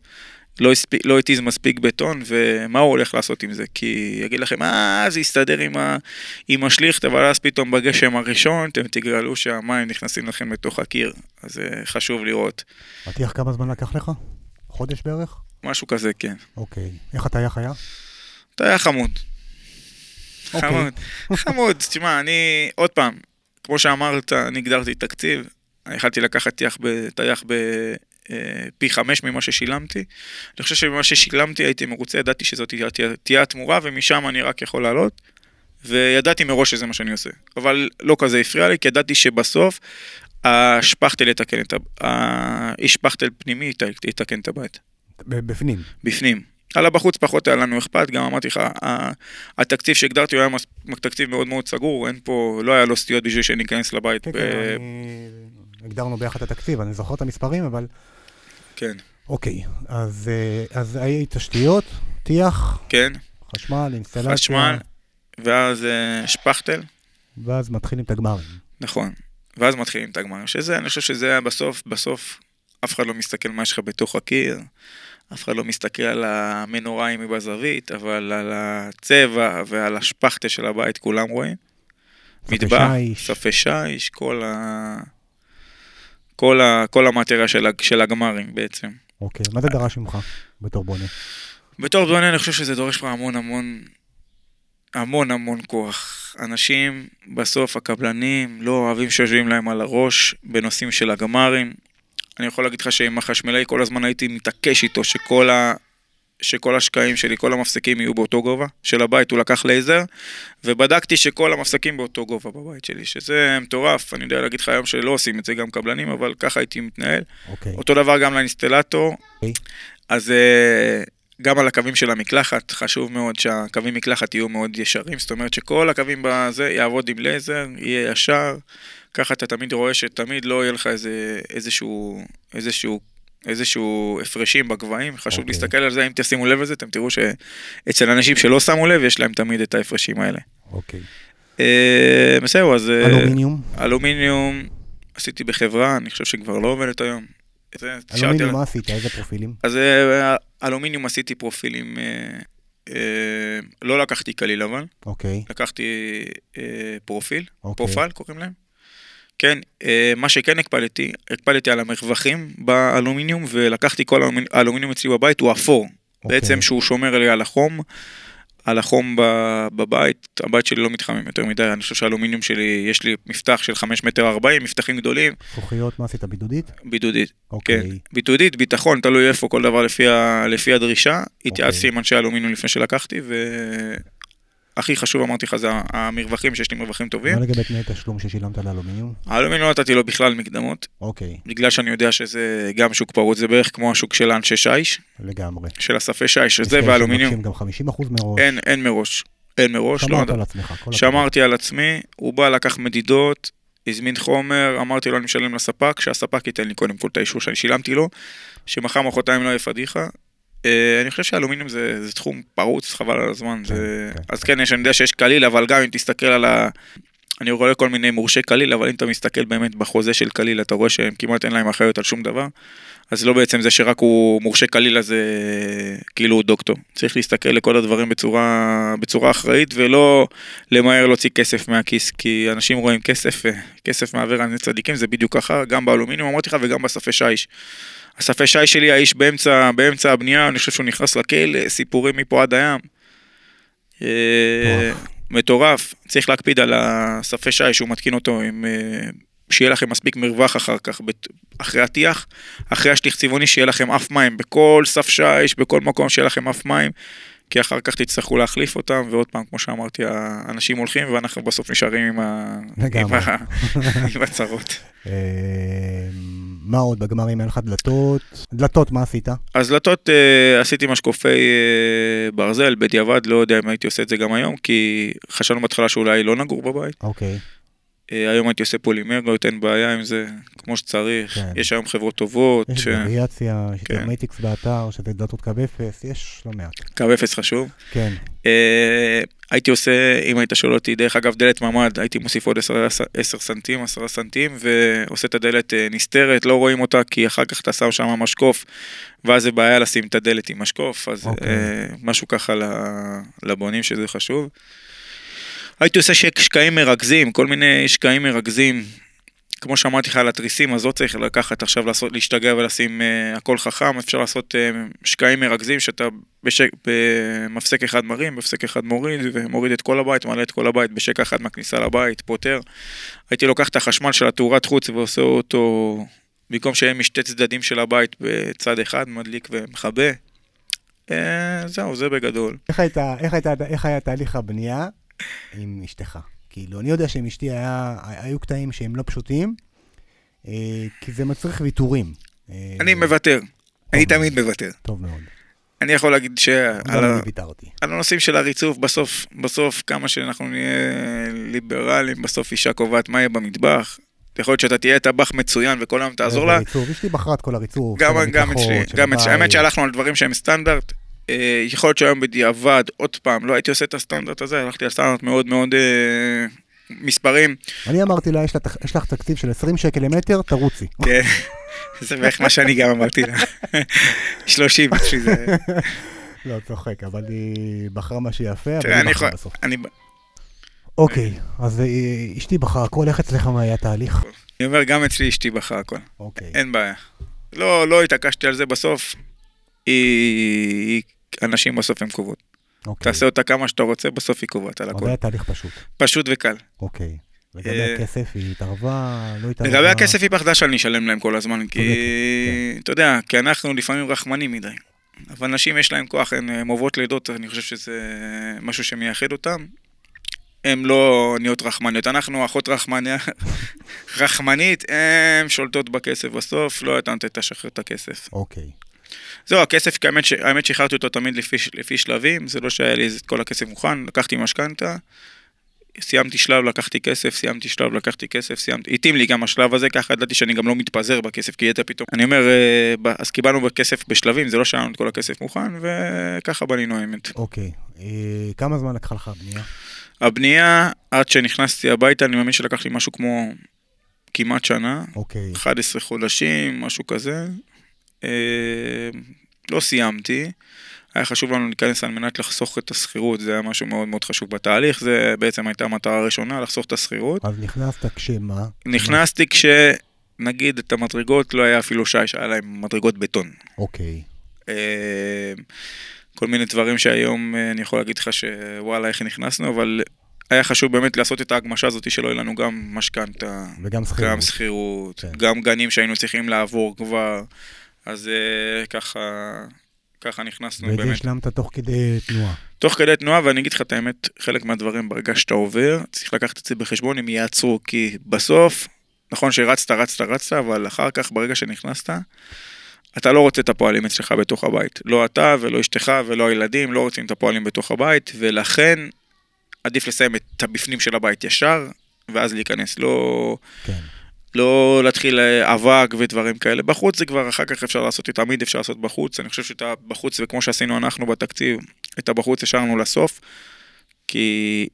[SPEAKER 2] לא, הספיק, לא התיז מספיק בטון, ומה הוא הולך לעשות עם זה? כי יגיד לכם, אה, זה יסתדר עם, ה, עם השליכט, אבל אז פתאום בגשם הראשון אתם תגלו שהמים נכנסים לכם לתוך הקיר, אז זה חשוב לראות.
[SPEAKER 1] הטיח כמה זמן לקח לך? חודש בערך?
[SPEAKER 2] משהו כזה, כן.
[SPEAKER 1] אוקיי. איך הטייח היה?
[SPEAKER 2] היה חמוד.
[SPEAKER 1] אוקיי.
[SPEAKER 2] חמוד. חמוד, תשמע, אני, עוד פעם, כמו שאמרת, אני הגדרתי תקציב, אני יכלתי לקחת טיח ב- טייח בפי חמש ממה ששילמתי. אני חושב שממה ששילמתי הייתי מרוצה, ידעתי שזאת תהיה- התמורה, ומשם אני רק יכול לעלות. וידעתי מראש שזה מה שאני עושה. אבל לא כזה הפריע לי, כי ידעתי שבסוף השפכטל יתקן את ה... האיש שפכטל פנימי ית- יתקן את הבית.
[SPEAKER 1] בפנים.
[SPEAKER 2] בפנים. על הבחוץ פחות היה לנו אכפת, גם אמרתי לך, התקציב שהגדרתי הוא היה תקציב מאוד מאוד סגור, אין פה, לא היה לו סטיות בשביל שניכנס לבית.
[SPEAKER 1] כן, כן, אני- הגדרנו ביחד את התקציב, אני זוכר את המספרים, אבל...
[SPEAKER 2] כן,
[SPEAKER 1] אוקיי, אז אה, אז היו תשתיות, טיח,
[SPEAKER 2] כן,
[SPEAKER 1] חשמל, אינסטלציה.
[SPEAKER 2] חשמל, ואז אה, שפכטל,
[SPEAKER 1] ואז מתחילים את הגמרים.
[SPEAKER 2] נכון. ואז מתחילים את הגמר, שזה, אני חושב שזה היה בסוף, בסוף, אף אחד לא מסתכל מה יש לך בתוך הקיר, אף אחד לא מסתכל על המנורה אם היא בזווית, אבל על הצבע ועל השפכטל של הבית כולם רואים. מטבח. ספי שיש, כל ה... כל, ה... כל המטריה של. של הגמרים בעצם.
[SPEAKER 1] אוקיי, מה זה דרש ממך בתור בונה?
[SPEAKER 2] בתור בונה אני חושב שזה דורש לך המון המון, המון המון כוח. אנשים, בסוף הקבלנים, לא אוהבים שיושבים להם על הראש בנושאים של הגמרים. אני יכול להגיד לך שעם החשמלאי כל הזמן הייתי מתעקש איתו שכל, ה... שכל השקעים שלי, כל המפסקים יהיו באותו גובה של הבית, הוא לקח לייזר, ובדקתי שכל המפסקים באותו גובה בבית שלי, שזה מטורף, אני יודע להגיד לך היום שלא עושים את זה גם קבלנים, אבל ככה הייתי מתנהל.
[SPEAKER 1] אוקיי.
[SPEAKER 2] אותו דבר גם לאינסטלטור.
[SPEAKER 1] אוקיי.
[SPEAKER 2] אז אה, גם על הקווים של המקלחת, חשוב מאוד שהקווים מקלחת יהיו מאוד ישרים, זאת אומרת שכל הקווים בזה יעבוד עם לייזר, יהיה ישר, ככה אתה תמיד רואה שתמיד לא יהיה לך איזה, איזשהו, איזשהו, איזשהו הפרשים בגבהים, חשוב
[SPEAKER 1] אוקיי.
[SPEAKER 2] להסתכל על זה, אם תשימו לב לזה, אתם תראו שאצל אנשים שלא שמו לב, יש להם תמיד את ההפרשים האלה.
[SPEAKER 1] אוקיי.
[SPEAKER 2] אה, בסדר, אז... אה,
[SPEAKER 1] אלומיניום?
[SPEAKER 2] אלומיניום עשיתי בחברה, אני חושב שכבר לא עובדת היום.
[SPEAKER 1] אלומיניום, מה עשית? איזה פרופילים?
[SPEAKER 2] אז אה, אלומיניום עשיתי פרופילים, לא לקחתי קליל אבל,
[SPEAKER 1] אוקיי.
[SPEAKER 2] לקחתי פרופאל,
[SPEAKER 1] אוקיי.
[SPEAKER 2] פרופאל קוראים להם. כן, אה, מה שכן הקפדתי, הקפדתי על המרווחים באלומיניום, ולקחתי כל האלומיניום- האלומיניום אצלי בבית הוא אפור.
[SPEAKER 1] אוקיי.
[SPEAKER 2] בעצם שהוא שומר לי על החום, על החום בבית, הבית שלי לא מתחמם יותר מדי, אני חושב שהאלומיניום שלי, יש לי מפתח של 5 מטר 40, מפתחים גדולים,
[SPEAKER 1] זכוכיות, מה עשית? בידודית?
[SPEAKER 2] בידודית, כן,
[SPEAKER 1] אוקיי.
[SPEAKER 2] בידודית, ביטחון, תלוי איפה, כל דבר לפי, ה, לפי הדרישה. התייעצתי עם אנשי אלומיניום לפני שלקחתי, והכי חשוב, אמרתי לך, זה המרווחים, שיש לי מרווחים טובים.
[SPEAKER 1] מה לגבי תנאי תשלום ששילמת לאלומיניום?
[SPEAKER 2] האלומיניום לא נתתי לו בכלל מקדמות,
[SPEAKER 1] אוקיי,
[SPEAKER 2] בגלל שאני יודע שזה גם שוק פרוץ, זה בערך כמו השוק של האנשי שיש,
[SPEAKER 1] לגמרי.
[SPEAKER 2] של הספי שיש, שזה
[SPEAKER 1] כאלה
[SPEAKER 2] והאלומיניום,
[SPEAKER 1] גם 50% מראש.
[SPEAKER 2] אין, אין מראש, אין מראש, לא
[SPEAKER 1] שמרת
[SPEAKER 2] יודע.
[SPEAKER 1] על עצמך.
[SPEAKER 2] שמרתי על עצמי, הוא בא, לקח מדידות, הזמין חומר, אמרתי לו אני משלם לספק, שהספק ייתן לי קודם כל את האישור שאני שילמתי לו, שמחר מחרתיים לא יהיה פדיחה. אה, אני חושב שאלומיניום זה, זה תחום פרוץ, חבל על הזמן.
[SPEAKER 1] כן,
[SPEAKER 2] זה...
[SPEAKER 1] כן.
[SPEAKER 2] אז כן, יש, אני יודע שיש קליל, אבל גם אם תסתכל על ה... אני רואה כל מיני מורשי קליל, אבל אם אתה מסתכל באמת בחוזה של קליל, אתה רואה שהם כמעט אין להם אחריות על שום דבר. אז לא בעצם זה שרק הוא מורשה קליל, אז אה, כאילו הוא דוקטור. צריך להסתכל לכל הדברים בצורה, בצורה אחראית, ולא למהר להוציא כסף מהכיס, כי אנשים רואים כסף, אה, כסף מעוור עני צדיקים, זה בדיוק ככה, גם באלומיניום אמרתי לך וגם בספי שיש. הספי שיש שלי, האיש באמצע, באמצע הבנייה, אני חושב שהוא נכנס לכלא, סיפורים מפה עד הים. אה,
[SPEAKER 1] מטורף.
[SPEAKER 2] צריך להקפיד על הספי שיש, שהוא מתקין אותו עם... אה, שיהיה לכם מספיק מרווח אחר כך, אחרי הטיח, אחרי השטיח צבעוני, שיהיה לכם אף מים, בכל סף שיש, בכל מקום שיהיה לכם אף מים, כי אחר כך תצטרכו להחליף אותם, ועוד פעם, כמו שאמרתי, האנשים הולכים, ואנחנו בסוף נשארים עם, ה... עם. ה... עם הצרות.
[SPEAKER 1] מה עוד? בגמרים אין לך דלתות? דלתות, מה עשית?
[SPEAKER 2] אז דלתות אה, עשיתי משקופי אה, ברזל, בדיעבד, לא יודע אם הייתי עושה את זה גם היום, כי חשבנו בהתחלה שאולי לא נגור בבית.
[SPEAKER 1] אוקיי.
[SPEAKER 2] אה, היום הייתי עושה פולימרות, אין בעיה עם זה, כמו שצריך.
[SPEAKER 1] כן.
[SPEAKER 2] יש היום חברות טובות,
[SPEAKER 1] יש
[SPEAKER 2] ש...
[SPEAKER 1] וריאציה, יש את
[SPEAKER 2] כן.
[SPEAKER 1] הרמטיקס באתר, שזה דלתות קו אפס, יש לא מעט.
[SPEAKER 2] קו אפס חשוב.
[SPEAKER 1] כן.
[SPEAKER 2] אה, הייתי עושה, אם היית שואל אותי, דרך אגב, דלת ממ"ד, הייתי מוסיף עוד 10, 10 סנטים, 10 סנטים, ועושה את הדלת אה, נסתרת, לא רואים אותה, כי אחר כך אתה שם שם משקוף, ואז זה בעיה לשים את הדלת עם משקוף, אז
[SPEAKER 1] אוקיי.
[SPEAKER 2] אה, משהו ככה לבונים שזה חשוב. הייתי עושה שקעים מרכזים, כל מיני שקעים מרכזים, כמו שאמרתי לך על התריסים, אז לא צריך לקחת עכשיו לעשות, להשתגע ולשים uh, הכל חכם, אפשר לעשות uh, שקעים מרכזים שאתה בשק, במפסק אחד מרים, במפסק אחד מוריד, ומוריד את כל הבית, מעלה את כל הבית בשקע אחד מהכניסה לבית, פותר. הייתי לוקח את החשמל של התאורת חוץ ועושה אותו, במקום שיהיה משתי צדדים של הבית בצד אחד, מדליק ומכבה. Uh, זהו, זה בגדול.
[SPEAKER 1] איך, הייתה, איך, הייתה, איך היה תהליך הבנייה עם אשתך? כאילו, אני יודע שעם אשתי היה, היו קטעים שהם לא פשוטים, אה, כי זה מצריך ויתורים. אה,
[SPEAKER 2] אני מוותר. אני תמיד מוותר.
[SPEAKER 1] טוב מאוד.
[SPEAKER 2] אני יכול להגיד שעל ה- הנושאים של הריצוף, בסוף, בסוף, כמה שאנחנו נהיה ליברליים, בסוף אישה קובעת מה יהיה במטבח. יכול להיות שאתה תהיה טבח מצוין וכל היום תעזור לה.
[SPEAKER 1] ריצוף, אשתי בחרה את כל הריצוף.
[SPEAKER 2] גם, אצלי, גם אצלי. האמת. שהלכנו על דברים שהם סטנדרט. אה, יכול להיות שהיום בדיעבד, עוד פעם, לא הייתי עושה את הסטנדרט הזה, הלכתי על סטנדרט מאוד מאוד אה, מספרים.
[SPEAKER 1] אני אמרתי לה, יש לך תקציב של 20 שקל למטר, תרוצי.
[SPEAKER 2] כן, זה בערך מה שאני גם אמרתי לה. 30 אצלי זה...
[SPEAKER 1] לא, צוחק, אבל היא בחרה מה שיפה, אבל היא בחרה. בסוף.
[SPEAKER 2] אני
[SPEAKER 1] אוקיי, אז אה, אשתי בחרה הכל, איך אצלך מה היה התהליך?
[SPEAKER 2] אני אומר, גם אצלי אשתי בחרה הכל.
[SPEAKER 1] אוקיי.
[SPEAKER 2] אין בעיה. לא, לא התעקשתי על זה בסוף. היא... אנשים בסוף הם קובעות.
[SPEAKER 1] אוקיי.
[SPEAKER 2] תעשה אותה כמה שאתה רוצה, בסוף היא קובעת על
[SPEAKER 1] אבל
[SPEAKER 2] הכל.
[SPEAKER 1] היה תהליך פשוט.
[SPEAKER 2] פשוט וקל.
[SPEAKER 1] אוקיי. לגבי
[SPEAKER 2] אה,
[SPEAKER 1] הכסף, היא התערבה, לא התערבה?
[SPEAKER 2] לגבי הכסף היא פחדה שאני אשלם להם כל הזמן, כי...
[SPEAKER 1] צודקת,
[SPEAKER 2] אתה יודע, כי אנחנו לפעמים רחמנים מדי. אבל נשים יש להן כוח, הן אוהבות לידות, אני חושב שזה משהו שמייחד אותן. הן לא נהיות רחמניות. אנחנו אחות רחמניה, רחמנית, הן שולטות בכסף בסוף, לא הייתה נותנת לשחרר את הכסף.
[SPEAKER 1] אוקיי.
[SPEAKER 2] זהו, הכסף, האמת ש- האמת שחררתי אותו תמיד לפי, לפי שלבים, זה לא שהיה לי את כל הכסף מוכן, לקחתי משכנתה, סיימתי שלב, לקחתי כסף, סיימתי שלב, לקחתי כסף, סיימתי, התאים לי גם השלב הזה, ככה ידעתי שאני גם לא מתפזר בכסף, כי ידע פתאום, אני אומר, אה, אז קיבלנו בכסף בשלבים, זה לא שהיה לנו את כל הכסף מוכן, וככה בנינו האמת.
[SPEAKER 1] אוקיי. אה, כמה זמן לקחה לך הבנייה?
[SPEAKER 2] הבנייה, עד שנכנסתי הביתה, אני מאמין שלקח לי משהו כמו כמעט שנה,
[SPEAKER 1] אוקיי.
[SPEAKER 2] 11 חודשים, משהו כזה. אה, לא סיימתי. היה חשוב לנו להיכנס על מנת לחסוך את השכירות, זה היה משהו מאוד מאוד חשוב בתהליך, זה בעצם הייתה המטרה הראשונה, לחסוך את השכירות.
[SPEAKER 1] אז נכנסת כשמה?
[SPEAKER 2] נכנסתי כשנגיד את המדרגות, לא היה אפילו שיש, היה להם מדרגות בטון.
[SPEAKER 1] אוקיי.
[SPEAKER 2] אה, כל מיני דברים שהיום אה, אני יכול להגיד לך שוואלה איך נכנסנו, אבל היה חשוב באמת לעשות את ההגמשה הזאת שלא יהיה לנו גם משכנתה,
[SPEAKER 1] וגם שכירות.
[SPEAKER 2] גם שכירות,
[SPEAKER 1] כן.
[SPEAKER 2] גם גנים שהיינו צריכים לעבור כבר, אז אה, ככה, ככה נכנסנו
[SPEAKER 1] ואת זה
[SPEAKER 2] באמת.
[SPEAKER 1] השלמת תוך כדי תנועה.
[SPEAKER 2] תוך כדי תנועה, ואני אגיד לך את האמת, חלק מהדברים ברגע שאתה עובר, צריך לקחת את זה בחשבון, הם יעצרו, כי בסוף, נכון שרצת, רצת, רצת, אבל אחר כך, ברגע שנכנסת, אתה לא רוצה את הפועלים אצלך בתוך הבית. לא אתה ולא אשתך ולא הילדים, לא רוצים את הפועלים בתוך הבית, ולכן עדיף לסיים את הבפנים של הבית ישר, ואז להיכנס. לא,
[SPEAKER 1] כן.
[SPEAKER 2] לא להתחיל אה, אבק ודברים כאלה. בחוץ זה כבר אחר כך אפשר לעשות, תמיד אפשר לעשות בחוץ. אני חושב שאת הבחוץ, וכמו שעשינו אנחנו בתקציב, את הבחוץ השארנו לסוף. כי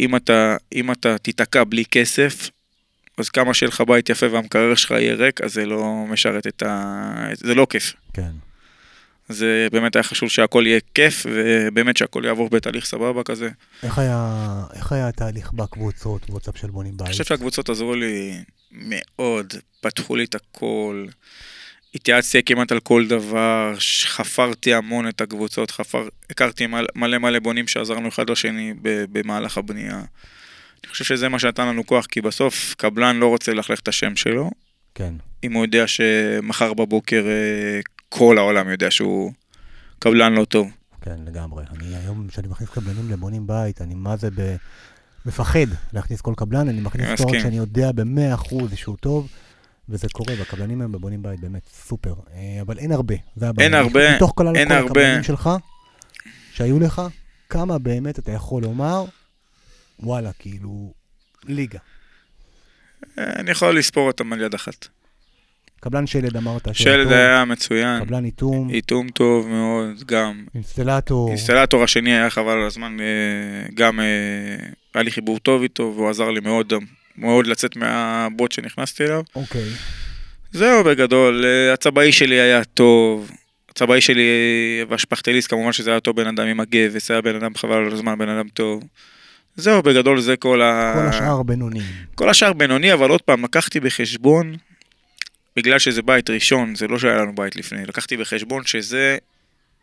[SPEAKER 2] אם אתה, אם אתה תיתקע בלי כסף, אז כמה שיהיה לך בית יפה והמקרר שלך יהיה ריק, אז זה לא משרת את ה... זה לא כיף.
[SPEAKER 1] כן.
[SPEAKER 2] זה באמת היה חשוב שהכל יהיה כיף, ובאמת שהכל יעבור בתהליך סבבה כזה.
[SPEAKER 1] איך היה, איך היה התהליך בקבוצות, וואטסאפ של בונים בית?
[SPEAKER 2] אני חושב שהקבוצות עזרו לי מאוד, פתחו לי את הכל, התייעצתי כמעט על כל דבר, חפרתי המון את הקבוצות, חפר, הכרתי מלא מלא, מלא בונים שעזרנו אחד לשני במהלך הבנייה. אני חושב שזה מה שנתן לנו כוח, כי בסוף קבלן לא רוצה ללכלך את השם שלו,
[SPEAKER 1] כן.
[SPEAKER 2] אם הוא יודע שמחר בבוקר אה, כל העולם יודע שהוא קבלן לא טוב.
[SPEAKER 1] כן, לגמרי. אני היום, כשאני מכניס קבלנים לבונים בית, אני מה זה ב... מפחד להכניס כל קבלן, אני מכניס
[SPEAKER 2] אני
[SPEAKER 1] אותו רק
[SPEAKER 2] מסכים.
[SPEAKER 1] שאני יודע במאה אחוז שהוא טוב, וזה קורה, והקבלנים הם בבונים בית באמת סופר. אה, אבל אין הרבה, זה הבעיה.
[SPEAKER 2] אין הרבה,
[SPEAKER 1] מתוך כל
[SPEAKER 2] אין
[SPEAKER 1] כל. הקבלנים שלך, שהיו לך, כמה באמת אתה יכול לומר, וואלה, כאילו, ליגה.
[SPEAKER 2] אה, אני יכול לספור אותם על יד אחת.
[SPEAKER 1] קבלן שלד אמרת,
[SPEAKER 2] שלד היה מצוין,
[SPEAKER 1] קבלן איתום,
[SPEAKER 2] איתום טוב מאוד, גם.
[SPEAKER 1] אינסטלטור,
[SPEAKER 2] אינסטלטור השני היה חבל על הזמן, אה, גם אה, היה לי חיבור טוב איתו, והוא עזר לי מאוד, מאוד לצאת מהבוט שנכנסתי אליו.
[SPEAKER 1] אוקיי,
[SPEAKER 2] זהו בגדול, אה, הצבעי שלי היה טוב. הצבעי שלי והשפכטליסט כמובן שזה היה אותו בן אדם עם הגבס, היה בן אדם חבל על הזמן, בן אדם טוב. זהו, בגדול זה כל ה...
[SPEAKER 1] כל השאר בינוניים.
[SPEAKER 2] כל השאר בינוני, אבל עוד פעם, לקחתי בחשבון, בגלל שזה בית ראשון, זה לא שהיה לנו בית לפני, לקחתי בחשבון שזה,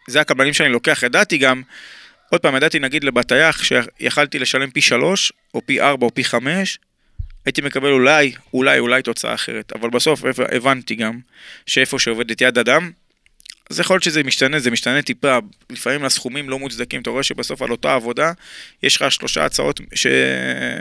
[SPEAKER 2] זה הקבלנים שאני לוקח. ידעתי גם, עוד פעם, ידעתי נגיד לבטייח שיכלתי לשלם פי שלוש, או פי ארבע, או פי חמש, הייתי מקבל אולי, אולי, אולי תוצאה אחרת. אבל בסוף הבנתי גם שאיפה שעובדת יד אדם, אז יכול להיות שזה משתנה, זה משתנה טיפה, לפעמים הסכומים לא מוצדקים, אתה רואה שבסוף על אותה עבודה יש לך שלושה הצעות, ש...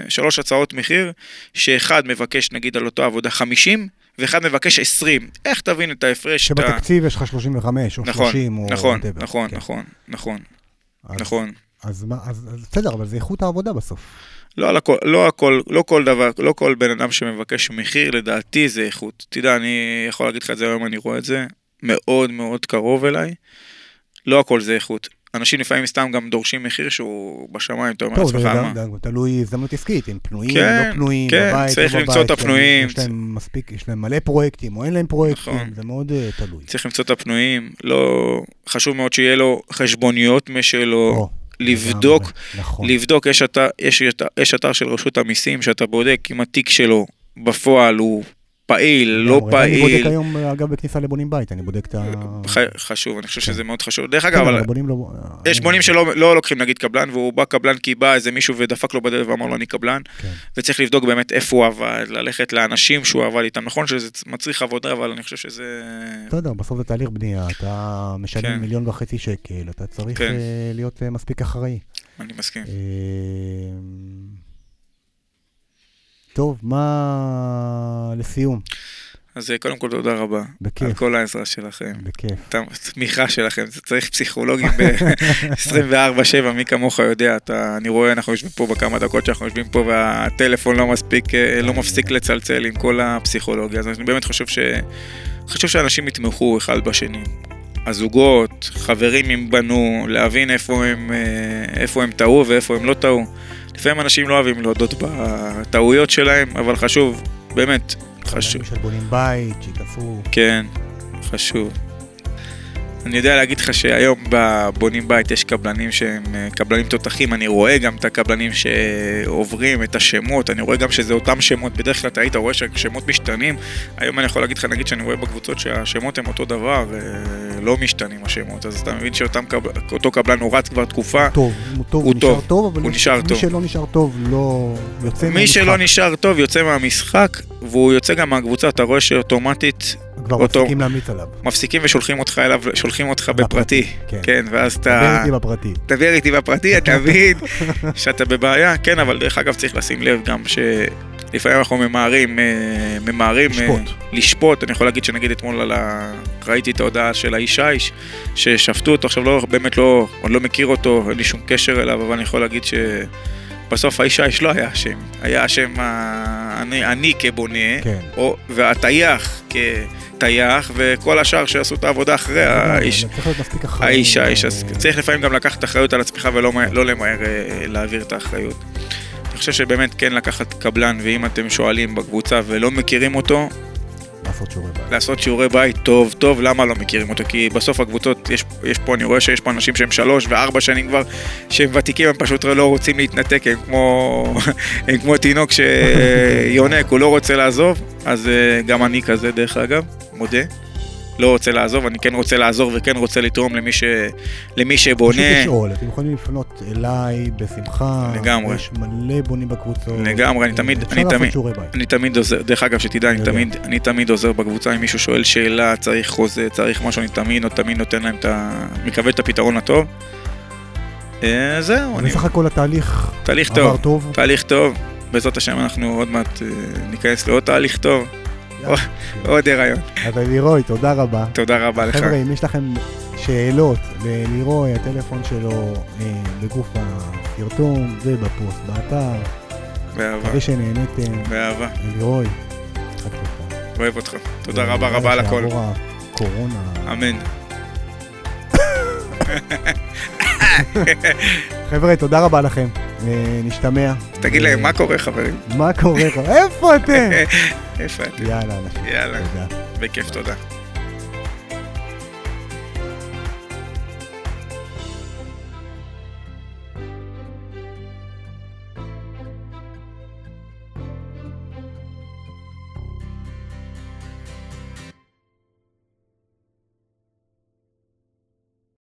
[SPEAKER 2] שלוש הצעות מחיר, שאחד מבקש נגיד על אותה עבודה 50, ואחד מבקש 20. איך תבין את ההפרש?
[SPEAKER 1] שבתקציב יש לך 35 או
[SPEAKER 2] נכון,
[SPEAKER 1] 30 או...
[SPEAKER 2] נכון,
[SPEAKER 1] whatever.
[SPEAKER 2] נכון,
[SPEAKER 1] כן.
[SPEAKER 2] נכון, נכון,
[SPEAKER 1] אז-
[SPEAKER 2] נכון.
[SPEAKER 1] אז מה, אז אז בסדר, אבל זה איכות העבודה בסוף.
[SPEAKER 2] לא על הכל, לא הכל, לא כל דבר, לא כל בן אדם שמבקש מחיר, לדעתי זה איכות. תדע, אני יכול להגיד לך את זה היום, אני רואה את זה מאוד מאוד קרוב אליי. לא הכל זה איכות. אנשים לפעמים סתם גם דורשים מחיר שהוא בשמיים, אתה אומר
[SPEAKER 1] טוב, זה
[SPEAKER 2] לעצמך,
[SPEAKER 1] גם,
[SPEAKER 2] מה?
[SPEAKER 1] גם תלוי הזדמנות עסקית, אם פנויים,
[SPEAKER 2] כן,
[SPEAKER 1] לא פנויים,
[SPEAKER 2] כן,
[SPEAKER 1] בבית,
[SPEAKER 2] צריך
[SPEAKER 1] לא
[SPEAKER 2] למצוא
[SPEAKER 1] בבית,
[SPEAKER 2] את הפנויים.
[SPEAKER 1] יש להם מספיק, יש להם מלא פרויקטים, או אין להם פרויקטים,
[SPEAKER 2] נכון.
[SPEAKER 1] זה מאוד אה, תלוי.
[SPEAKER 2] צריך למצוא את הפנויים, לא... חשוב מאוד שיהיה לו חשבוניות משלו,
[SPEAKER 1] או,
[SPEAKER 2] לבדוק,
[SPEAKER 1] נכון.
[SPEAKER 2] לבדוק, יש אתר, יש, יש אתר של רשות המיסים שאתה בודק אם התיק שלו בפועל הוא פעיל, לא
[SPEAKER 1] לגמרי. אני בודק
[SPEAKER 2] פעיל.
[SPEAKER 1] היום, אגב, בכניסה לבונים בית, אני בודק את ה...
[SPEAKER 2] חשוב, אני חושב
[SPEAKER 1] כן.
[SPEAKER 2] שזה מאוד חשוב. דרך
[SPEAKER 1] כן,
[SPEAKER 2] אגב,
[SPEAKER 1] לא...
[SPEAKER 2] יש בונים שלא לא לוקחים נגיד קבלן, והוא בא קבלן כי בא איזה מישהו ודפק לו בדלת ואמר לו אני קבלן,
[SPEAKER 1] כן.
[SPEAKER 2] וצריך לבדוק באמת איפה הוא עבד, ללכת לאנשים שהוא עבד איתם. נכון שזה מצריך עבודה, אבל אני חושב שזה...
[SPEAKER 1] בסדר, בסוף זה תהליך בנייה, אתה
[SPEAKER 2] כן.
[SPEAKER 1] משלם מיליון וחצי שקל, אתה צריך
[SPEAKER 2] כן.
[SPEAKER 1] אה, להיות אה, מספיק אחראי.
[SPEAKER 2] אני מסכים.
[SPEAKER 1] טוב, מה לסיום?
[SPEAKER 2] אז אה, קודם כל תודה רבה. על
[SPEAKER 1] בכיף,
[SPEAKER 2] כל העזרה שלכם.
[SPEAKER 1] בכיף.
[SPEAKER 2] את התמיכה שלכם, זה צריך פסיכולוגים ב-24-7, מי כמוך יודע, אתה, אני רואה, אנחנו יושבים פה בכמה דקות שאנחנו יושבים פה והטלפון לא מספיק, אה, לא מפסיק לצלצל עם כל הפסיכולוגיה, אז אני באמת חושב ש... חשוב שאנשים יתמכו אחד בשני. הזוגות, חברים אם בנו, להבין איפה הם, אה, איפה הם טעו ואיפה הם לא טעו. לפעמים אנשים לא אוהבים להודות בטעויות שלהם, אבל חשוב, באמת, חשוב.
[SPEAKER 1] שבונים בית, שייכנסו...
[SPEAKER 2] כן, חשוב. אני יודע להגיד לך שהיום בבונים בית יש קבלנים שהם אה, קבלנים תותחים, אני רואה גם את הקבלנים שעוברים את השמות, אני רואה גם שזה אותם שמות, בדרך כלל אתה היית רואה שהשמות משתנים, היום אני יכול להגיד לך, נגיד שאני רואה בקבוצות שהשמות הם אותו דבר, אה, לא משתנים השמות, אז אתה מבין שאותו קבלן הוא רץ כבר תקופה,
[SPEAKER 1] טוב, הוא טוב,
[SPEAKER 2] הוא
[SPEAKER 1] הוא נשאר
[SPEAKER 2] טוב,
[SPEAKER 1] אבל
[SPEAKER 2] הוא
[SPEAKER 1] מי-
[SPEAKER 2] נשאר
[SPEAKER 1] מי
[SPEAKER 2] טוב.
[SPEAKER 1] שלא נשאר טוב לא יוצא
[SPEAKER 2] מי שלא
[SPEAKER 1] מהמשחק.
[SPEAKER 2] נשאר טוב יוצא מהמשחק, והוא יוצא גם מהקבוצה, אתה רואה שאוטומטית
[SPEAKER 1] כבר
[SPEAKER 2] אותו-
[SPEAKER 1] מפסיקים להמליץ עליו.
[SPEAKER 2] מפסיקים ושולחים אותך אליו, שולחים אותך בפרטי,
[SPEAKER 1] כן.
[SPEAKER 2] כן, ואז
[SPEAKER 1] דבר
[SPEAKER 2] אתה...
[SPEAKER 1] איתי בפרטי.
[SPEAKER 2] תדבר איתי בפרטי, אתה מבין שאתה בבעיה, כן, אבל דרך אגב צריך לשים לב גם שלפעמים אנחנו ממהרים, אה, ממהרים אה,
[SPEAKER 1] לשפוט.
[SPEAKER 2] לשפוט, אני יכול להגיד שנגיד אתמול על ה... ראיתי את ההודעה של האיש האיש, ששפטו אותו, עכשיו לא, באמת לא, אני לא מכיר אותו, אין לי שום קשר אליו, אבל אני יכול להגיד שבסוף האיש האיש לא היה אשם, היה אשם ה- אני, אני כבונה,
[SPEAKER 1] כן.
[SPEAKER 2] או, והטייח כטייח, וכל השאר שעשו את העבודה אחרי האיש.
[SPEAKER 1] צריך להיות מספיק אחראי.
[SPEAKER 2] האיש האיש, אז צריך לפעמים גם לקחת אחריות על עצמך ולא לא למהר אה, להעביר את האחריות. אני חושב שבאמת כן לקחת קבלן, ואם אתם שואלים בקבוצה ולא מכירים אותו,
[SPEAKER 1] לעשות שיעורי בית.
[SPEAKER 2] לעשות שיעורי בית טוב, טוב, למה לא מכירים אותו? כי בסוף הקבוצות, יש, יש פה, אני רואה שיש פה אנשים שהם שלוש וארבע שנים כבר, שהם ותיקים, הם פשוט לא רוצים להתנתק, הם כמו, הם כמו תינוק שיונק, הוא לא רוצה לעזוב, אז אה, גם אני כזה דרך אגב, מודה. לא רוצה לעזוב, אני כן רוצה לעזור וכן רוצה לתרום למי, ש... למי
[SPEAKER 1] פשוט
[SPEAKER 2] שבונה.
[SPEAKER 1] לשאול, אתם יכולים לפנות אליי בשמחה.
[SPEAKER 2] לגמרי.
[SPEAKER 1] יש מלא בונים בקבוצות.
[SPEAKER 2] לגמרי, אני תמיד- אני תמיד-. אני תמיד עוזר, דרך אגב, שתדע, אני. תמיד, אני תמיד עוזר בקבוצה, אם מישהו שואל שאלה, צריך חוזה, צריך משהו, אני תמיד, תמיד נותן להם את ה... מקווה את הפתרון הטוב. אה, זהו, אני...
[SPEAKER 1] בסך הכל התהליך
[SPEAKER 2] תהליך
[SPEAKER 1] עבר
[SPEAKER 2] טוב. תהליך טוב. בעזרת השם אנחנו עוד מעט אה, ניכנס לעוד תהליך טוב. עוד הריון.
[SPEAKER 1] אז לירוי, תודה רבה.
[SPEAKER 2] תודה רבה לך.
[SPEAKER 1] חבר'ה, אם יש לכם שאלות ללירוי, הטלפון שלו אה, בגוף הסרטון ובפוסט באתר.
[SPEAKER 2] באהבה,
[SPEAKER 1] מקווה שנהניתם.
[SPEAKER 2] באהבה.
[SPEAKER 1] לירוי.
[SPEAKER 2] אוהב אותך. תודה רבה רבה על הכל.
[SPEAKER 1] הקורונה.
[SPEAKER 2] אמן.
[SPEAKER 1] חבר'ה, תודה רבה לכם. אה, נשתמע.
[SPEAKER 2] תגיד להם, מה קורה חברים?
[SPEAKER 1] מה קורה? איפה אתם?
[SPEAKER 2] איפה אתה?
[SPEAKER 1] יאללה, אנשים.
[SPEAKER 2] יאללה. בכיף, תודה.